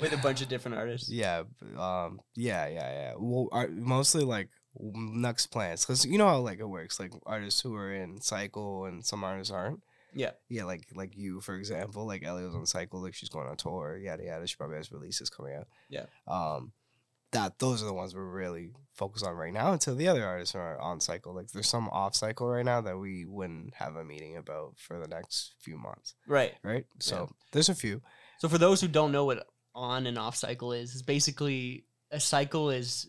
Speaker 2: with a bunch of different artists.
Speaker 1: yeah, um yeah, yeah, yeah. Well, ar- mostly like w- next plans cuz you know how like it works like artists who are in cycle and some artists aren't.
Speaker 2: Yeah.
Speaker 1: Yeah, like like you for example, like Ellie was on cycle, like she's going on tour, yada yada. She probably has releases coming out.
Speaker 2: Yeah.
Speaker 1: Um that those are the ones we're really focused on right now until the other artists are on cycle. Like there's some off cycle right now that we wouldn't have a meeting about for the next few months.
Speaker 2: Right.
Speaker 1: Right? So there's a few.
Speaker 2: So for those who don't know what on and off cycle is, it's basically a cycle is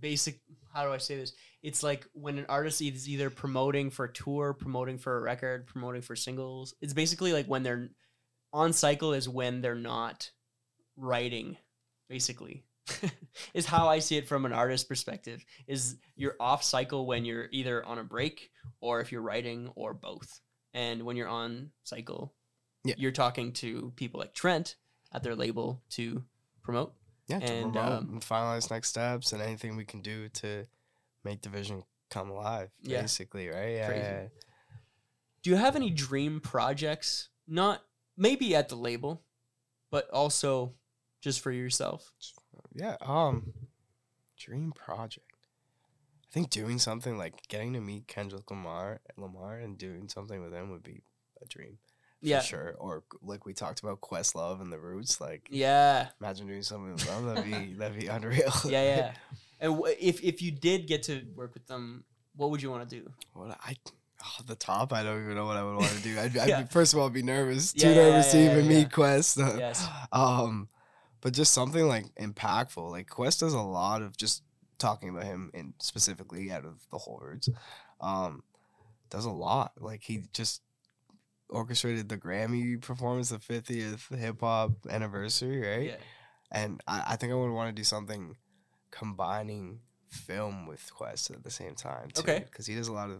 Speaker 2: basic. How do I say this? It's like when an artist is either promoting for a tour, promoting for a record, promoting for singles. It's basically like when they're on cycle is when they're not writing. Basically, is how I see it from an artist perspective. Is you're off cycle when you're either on a break or if you're writing or both. And when you're on cycle,
Speaker 1: Yeah.
Speaker 2: you're talking to people like Trent at their label to promote.
Speaker 1: Yeah, to
Speaker 2: And,
Speaker 1: promote
Speaker 2: um,
Speaker 1: and finalize next steps and anything we can do to make the vision come alive.
Speaker 2: Yeah.
Speaker 1: Basically, right? Yeah. Yeah.
Speaker 2: Do you have any dream projects? Not maybe at the label, but also just for yourself.
Speaker 1: Yeah. Um, dream project. I think doing something like getting to meet Kendrick Lamar, Lamar, and doing something with him would be a dream. For
Speaker 2: Yeah.
Speaker 1: sure. Or like we talked about Questlove and the Roots. Like,
Speaker 2: Yeah.
Speaker 1: imagine doing something with them. That'd be that'd be unreal.
Speaker 2: Yeah, yeah. and w- if if you did get to work with them, what would you want to do?
Speaker 1: What I off the top, I don't even know what I would want to do. I'd, I'd be, first of all, I'd be nervous.
Speaker 2: Yeah,
Speaker 1: Too
Speaker 2: yeah,
Speaker 1: nervous
Speaker 2: yeah,
Speaker 1: to
Speaker 2: yeah,
Speaker 1: even
Speaker 2: yeah.
Speaker 1: meet Quest.
Speaker 2: Yes.
Speaker 1: Um, but just something like impactful. Like Quest does a lot of just talking about him and specifically out of the whole roots. Um, does a lot. Like he just orchestrated the Grammy performance, the 50th hip hop anniversary, right?
Speaker 2: Yeah.
Speaker 1: And I, I think I would want to do something combining film with Quest at the same time. Too,
Speaker 2: Okay.
Speaker 1: Because he does a lot of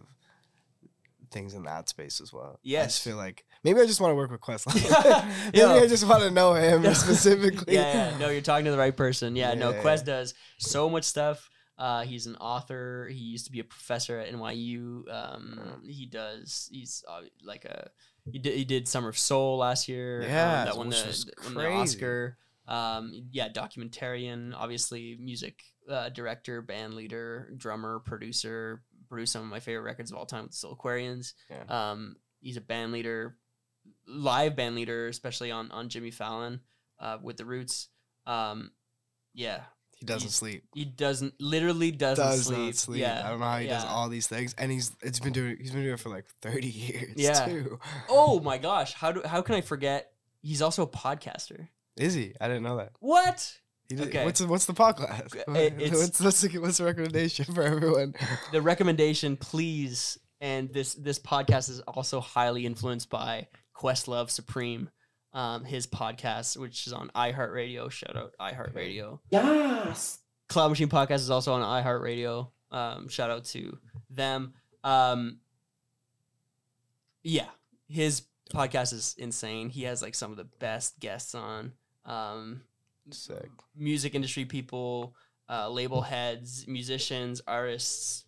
Speaker 1: things in that space as well. I
Speaker 2: Yes.
Speaker 1: just feel like maybe I just want to work with Questlove. maybe. I just want to know him specifically.
Speaker 2: yeah, yeah, no, you're talking to the right person. Yeah, no,
Speaker 1: Yeah.
Speaker 2: Quest does so much stuff. Uh, he's an author. He used to be a professor at NYU. Um, he does. He's uh, like a. He did. He did Summer of Soul last year. um,
Speaker 1: Yeah,
Speaker 2: that won the, won the. Oscar. Um, yeah, documentarian. Obviously, music uh, director, band leader, drummer, producer. Produced some of my favorite records of all time with the Soul Aquarians.
Speaker 1: Yeah.
Speaker 2: Um, he's a band leader, live band leader, especially on on Jimmy Fallon uh, with the Roots. Um, yeah,
Speaker 1: He doesn't sleep.
Speaker 2: he doesn't literally doesn't
Speaker 1: Does
Speaker 2: sleep.
Speaker 1: not sleep.
Speaker 2: Yeah,
Speaker 1: I don't know how he does
Speaker 2: yeah.
Speaker 1: all these things, and he's it's been doing he's been doing it for like thirty years.
Speaker 2: Yeah.
Speaker 1: too.
Speaker 2: Oh my gosh, how do how can I forget? He's also a podcaster.
Speaker 1: Is he? I didn't know that.
Speaker 2: What?
Speaker 1: He did,
Speaker 2: Okay.
Speaker 1: What's the, what's the podcast?
Speaker 2: It- it's-
Speaker 1: what's what's the, what's the recommendation for everyone?
Speaker 2: The recommendation, please. And this this podcast is also highly influenced by Questlove Supreme, um, his podcast, which is on iHeartRadio. Shout out iHeartRadio.
Speaker 3: Yes.
Speaker 2: Cloud Machine Podcast is also on iHeartRadio. Um, shout out to them. Um, yeah, his podcast is insane. He has like some of the best guests on. Um,
Speaker 1: Sick.
Speaker 2: music industry people, uh, label heads, musicians, artists,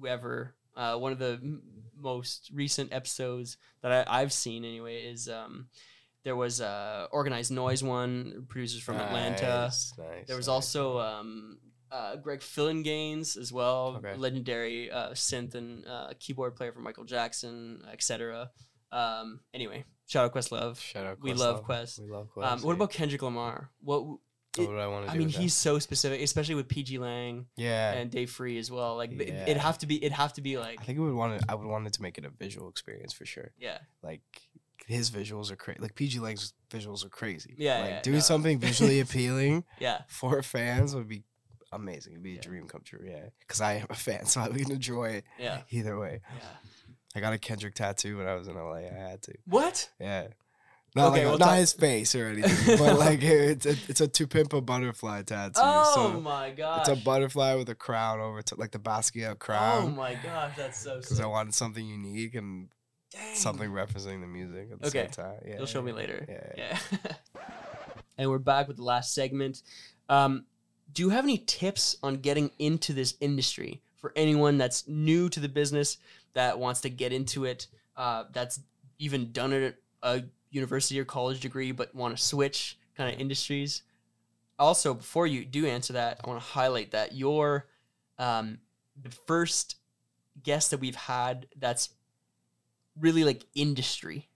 Speaker 2: whoever. Uh, one of the m- most recent episodes that I, I've seen anyway is um, there was uh, Organized Noize one producers from Atlanta.
Speaker 1: Nice, nice,
Speaker 2: There was
Speaker 1: nice.
Speaker 2: also um, uh, Greg Phillinganes as well,
Speaker 1: Okay.
Speaker 2: legendary uh, synth and uh, keyboard player for Michael Jackson, etc. Um, anyway, shout out Questlove.
Speaker 1: Shout out
Speaker 2: we love. Quest.
Speaker 1: We love Quest.
Speaker 2: Um, what about Kendrick Lamar? What
Speaker 1: What
Speaker 2: it-
Speaker 1: would I want to do?
Speaker 2: I mean,
Speaker 1: with that?
Speaker 2: he's so specific, especially with pgLang
Speaker 1: yeah.
Speaker 2: and Dave Free as well. Like it-
Speaker 1: Yeah.
Speaker 2: it'd have to be, it'd have to be like,
Speaker 1: I think we would want to. I would want it to make it a visual experience for sure.
Speaker 2: yeah,
Speaker 1: Like his visuals are crazy. Like pgLang's visuals are crazy.
Speaker 2: Yeah,
Speaker 1: Like
Speaker 2: yeah,
Speaker 1: doing
Speaker 2: no.
Speaker 1: something visually appealing
Speaker 2: yeah,
Speaker 1: for fans would be amazing. It'd be a
Speaker 2: Yeah.
Speaker 1: dream come true. Yeah. Because I am a fan, so I would enjoy it
Speaker 2: yeah,
Speaker 1: either way.
Speaker 2: yeah.
Speaker 1: I got a Kendrick tattoo when I was in LA. I had to.
Speaker 2: What?
Speaker 1: Yeah. Not
Speaker 2: Okay,
Speaker 1: like
Speaker 2: well,
Speaker 1: not his face or anything, but like it's a, it's a to pimp butterfly tattoo.
Speaker 2: Oh
Speaker 1: so
Speaker 2: my god!
Speaker 1: it's a butterfly with a crown over to like the Basquiat crown.
Speaker 2: Oh my gosh, that's so
Speaker 1: Because. I wanted something unique and
Speaker 2: Dang.
Speaker 1: something referencing the music at the
Speaker 2: Okay.
Speaker 1: same time. Yeah,
Speaker 2: You'll show me later.
Speaker 1: Yeah.
Speaker 2: Yeah. and we're back with the last segment. Um, do you have any tips on getting into this industry for anyone that's new to the business that wants to get into it? Uh, that's even done it at a university or college degree, but want to switch kind of industries. Also, before you do answer that, I want to highlight that you're um, the first guest that we've had that's really like industry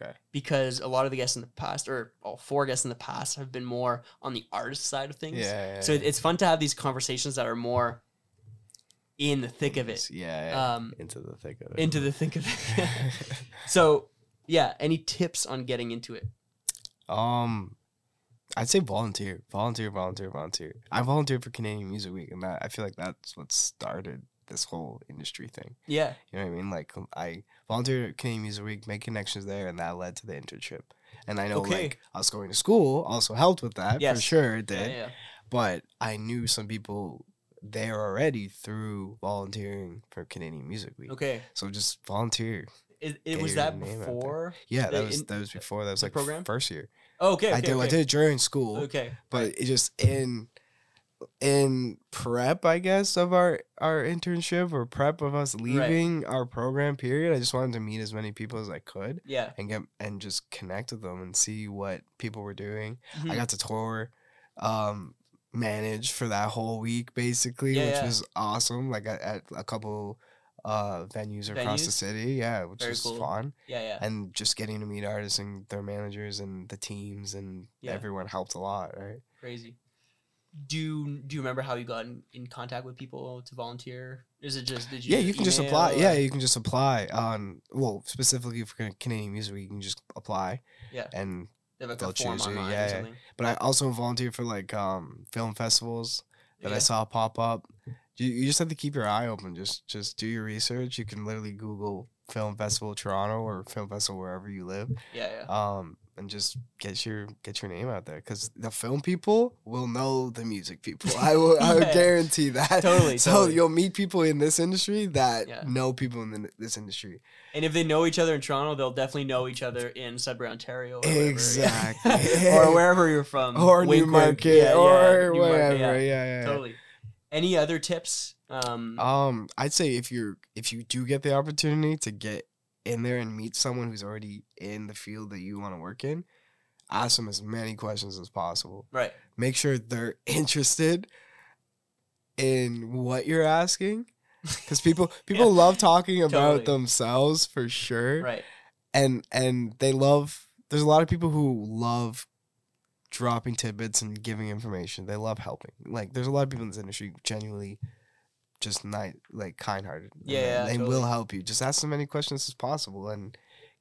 Speaker 1: Okay.
Speaker 2: because a lot of the guests in the past, or all four guests in the past, have been more on the artist side of things.
Speaker 1: Yeah. yeah,
Speaker 2: So
Speaker 1: yeah.
Speaker 2: it's fun to have these conversations that are more in the thick of it,
Speaker 1: Yeah. yeah.
Speaker 2: um,
Speaker 1: into the thick of it.
Speaker 2: into the thick of it. so, yeah, any tips on getting into it?
Speaker 1: um, I'd say volunteer, volunteer, volunteer, volunteer. I volunteered for Canadian Music Week, and that I feel like that's what started this whole industry thing.
Speaker 2: Yeah,
Speaker 1: You know what I mean? Like I volunteered at Canadian Music Week, made connections there, and that led to the internship. And I know
Speaker 2: Okay.
Speaker 1: like us going to school also helped with that
Speaker 2: Yes.
Speaker 1: for sure. It did.
Speaker 2: yeah.
Speaker 1: But I knew some people there already through volunteering for Canadian Music Week.
Speaker 2: Okay,
Speaker 1: So just volunteer.
Speaker 2: it, it was that
Speaker 1: name out there.
Speaker 2: before.
Speaker 1: Yeah, that was
Speaker 2: in-
Speaker 1: that was before. That was like
Speaker 2: program?
Speaker 1: first year.
Speaker 2: Oh, okay, okay,
Speaker 1: I did
Speaker 2: okay.
Speaker 1: I did it during school.
Speaker 2: Okay,
Speaker 1: But it just in in prep, I guess, of our our internship or prep of us leaving our program period, I just wanted to meet as many people as I could
Speaker 2: yeah.
Speaker 1: and get and just connect with them and see what people were doing.
Speaker 2: Mhm.
Speaker 1: I got to tour, um, manage for that whole week basically,
Speaker 2: Yeah,
Speaker 1: which
Speaker 2: yeah.
Speaker 1: was awesome. Like at, at a couple uh venues across the city, yeah, which
Speaker 2: Very
Speaker 1: was
Speaker 2: cool.
Speaker 1: fun.
Speaker 2: yeah, yeah.
Speaker 1: And just getting to meet artists and their managers and the teams and
Speaker 2: Yeah.
Speaker 1: everyone helped a lot, right?
Speaker 2: Crazy. Do Do you remember how you got in, in contact with people to volunteer? Is it just did you?
Speaker 1: yeah, you can just apply.
Speaker 2: or-
Speaker 1: Yeah, you can just apply on well, specifically for Canadian music, Week, you can just apply.
Speaker 2: Yeah.
Speaker 1: And
Speaker 2: They have like
Speaker 1: they'll
Speaker 2: a form
Speaker 1: choose you, yeah, yeah. but I also volunteer for like um film festivals that I saw pop up. You, you just have to keep your eye open. Just just do your research. You can literally Google Film Festival Toronto or Film Festival wherever you live.
Speaker 2: Yeah, yeah.
Speaker 1: Um, and just get your get your name out there because the film people will know the music people. I will I will guarantee that.
Speaker 2: Totally,
Speaker 1: So
Speaker 2: totally.
Speaker 1: you'll meet people in this industry that
Speaker 2: Yeah.
Speaker 1: know people in the, this industry.
Speaker 2: And if they know each other in Toronto, they'll definitely know each other in Sudbury, Ontario. Or wherever,
Speaker 1: Exactly.
Speaker 2: or wherever you're from.
Speaker 1: or
Speaker 2: Wink.
Speaker 1: Newmarket
Speaker 2: Yeah, yeah,
Speaker 1: or
Speaker 2: Newmarket, yeah.
Speaker 1: Yeah, yeah. yeah.
Speaker 2: Totally. Any other tips? Um,
Speaker 1: Um, I'd say if you're if you do get the opportunity to get in there and meet someone who's already in the field that you want to work in, ask them as many questions as possible.
Speaker 2: right.
Speaker 1: Make sure they're interested in what you're asking. Because people people love talking about
Speaker 2: Totally.
Speaker 1: themselves for sure.
Speaker 2: Right.
Speaker 1: And and they love there's a lot of people who love dropping tidbits and giving information. They love helping. Like there's a lot of people in this industry genuinely just not like kind hearted.
Speaker 2: Yeah, yeah,
Speaker 1: they
Speaker 2: totally.
Speaker 1: will help you. Just ask as many questions as possible and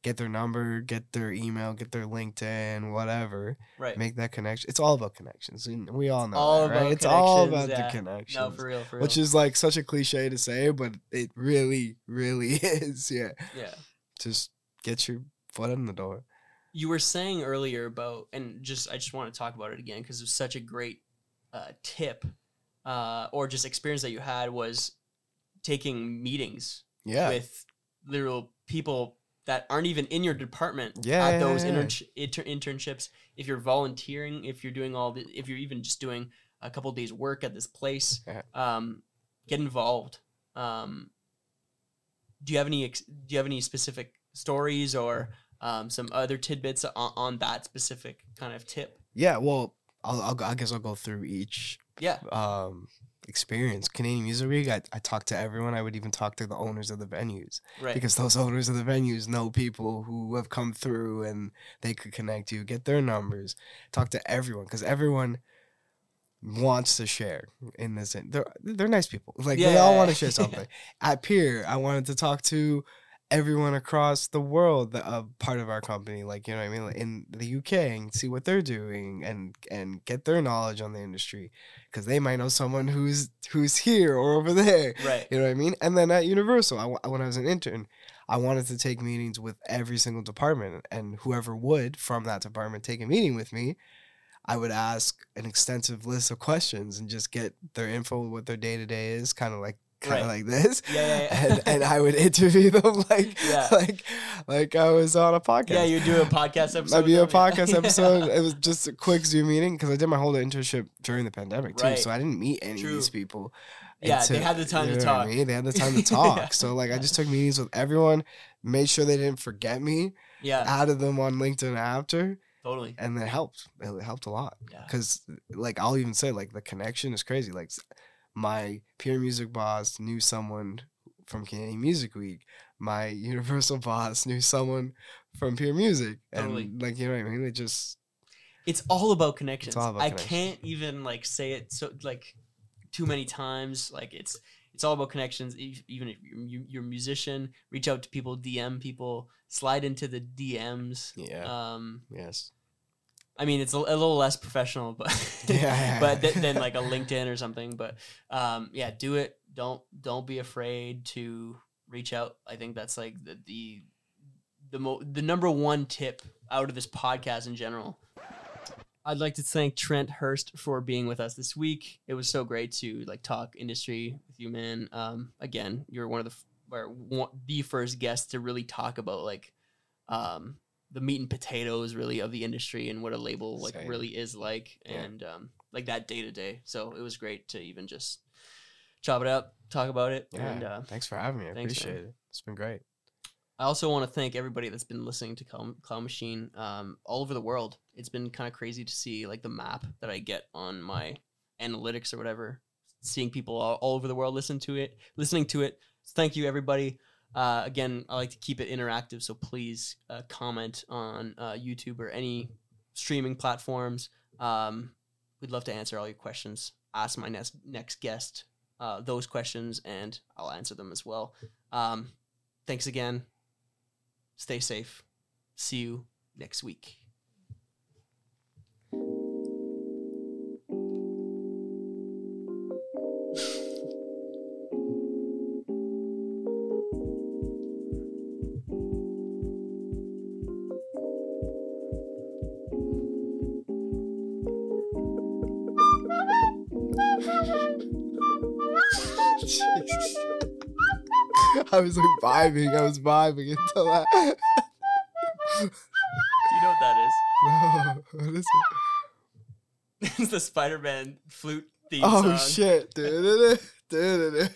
Speaker 1: get their number, get their email, get their LinkedIn, whatever.
Speaker 2: Right.
Speaker 1: Make that connection. It's all about connections. We all know
Speaker 2: All
Speaker 1: that, right? It's all about
Speaker 2: yeah.
Speaker 1: the connections.
Speaker 2: no, for real, for real.
Speaker 1: which is like such a cliche to say, but it really, really is. Yeah.
Speaker 2: yeah.
Speaker 1: Just get your foot in the door.
Speaker 2: You were saying earlier about, and just I just want to talk about it again because it was such a great uh, tip, uh, or just experience that you had was taking meetings
Speaker 1: Yeah.
Speaker 2: with literal people that aren't even in your department
Speaker 1: Yeah,
Speaker 2: at those
Speaker 1: yeah, yeah.
Speaker 2: inter- internships if you're volunteering if you're doing all the if you're even just doing a couple days work at this place um, get involved um, do you have any ex- do you have any specific stories or um, some other tidbits on, on that specific kind of tip
Speaker 1: Yeah. Well, I'll, I'll, I guess I'll go through each
Speaker 2: yeah
Speaker 1: um, experience. Canadian Music Week, I, I talked to everyone. I would even talk to the owners of the venues
Speaker 2: right
Speaker 1: because those owners of the venues know people who have come through and they could connect you, get their numbers, talk to everyone because everyone wants to share in this. They're they're nice people. Like they all want to share something. At Peer, I wanted to talk to everyone across the world that uh, part of our company like you know what i mean like in the uk and see what they're doing and and get their knowledge on the industry because they might know someone who's who's here or over there
Speaker 2: right
Speaker 1: you know what I mean? And then at Universal, I, when I was an intern, I wanted to take meetings with every single department, and whoever would from that department take a meeting with me, I would ask an extensive list of questions and just get their info, what their day to day is, kind of like kind of
Speaker 2: Right.
Speaker 1: like this.
Speaker 2: Yeah, yeah, yeah.
Speaker 1: and and I would interview them like
Speaker 2: Yeah.
Speaker 1: like like I was on a podcast.
Speaker 2: yeah you do a podcast episode
Speaker 1: Might be a
Speaker 2: them, yeah.
Speaker 1: podcast episode. It was just a quick Zoom meeting because I did my whole internship during the pandemic too,
Speaker 2: Right.
Speaker 1: so I didn't meet any
Speaker 2: True.
Speaker 1: of these people.
Speaker 2: Yeah,
Speaker 1: until-
Speaker 2: they had the time
Speaker 1: you
Speaker 2: to
Speaker 1: know I
Speaker 2: talk.
Speaker 1: mean? They had the time to talk.
Speaker 2: Yeah.
Speaker 1: So like, I just took meetings with everyone, made sure they didn't forget me,
Speaker 2: yeah
Speaker 1: added them on LinkedIn after,
Speaker 2: totally
Speaker 1: and it helped. It helped a lot
Speaker 2: yeah
Speaker 1: because like I'll even say like the connection is crazy. Like my peer music boss knew someone from Canadian Music Week. My Universal boss knew someone from Peer Music, and
Speaker 2: Totally.
Speaker 1: like you know what I mean. It just
Speaker 2: it's all about connections.
Speaker 1: all about
Speaker 2: I
Speaker 1: connections.
Speaker 2: can't even like say it so like too many times. Like it's it's all about connections. Even if you're, you're a musician, reach out to people, DM people, slide into the DMs.
Speaker 1: yeah
Speaker 2: Um,
Speaker 1: yes
Speaker 2: I mean, it's a, a little less professional, but
Speaker 1: Yeah.
Speaker 2: but th- than like a LinkedIn or something. But um, yeah, do it. Don't don't be afraid to reach out. I think that's like the the the mo- the number one tip out of this podcast in general. I'd like to thank Trent Hurst for being with us this week. It was so great to like talk industry with you, man. Um, again, you're one of the f- or one, the first guest to really talk about like um, the meat and potatoes really of the industry and what a label like
Speaker 1: Same.
Speaker 2: really is like
Speaker 1: Yeah.
Speaker 2: and um, like that day to day. So it was great to even just chop it up, talk about it,
Speaker 1: yeah.
Speaker 2: and uh,
Speaker 1: Thanks for having me. I
Speaker 2: thanks, man.
Speaker 1: appreciate it. It's been great.
Speaker 2: I also want to thank everybody that's been listening to Cloud, Cloud Machine um, all over the world. It's been kind of crazy to see like the map that I get on my analytics or whatever, seeing people all, all over the world listen to it, listening to it. So thank you, everybody. Uh, again, I like to keep it interactive, so please uh, comment on uh, YouTube or any streaming platforms. Um, we'd love to answer all your questions. Ask my next next guest uh, those questions, and I'll answer them as well. Um, thanks again. Stay safe. See you next week.
Speaker 1: I was like vibing. I was vibing until that.
Speaker 2: Do you know what that is?
Speaker 1: No, what is it?
Speaker 2: it's the Spider-Man flute theme
Speaker 1: Oh
Speaker 2: song.
Speaker 1: shit! Du-du-du, du-du-du.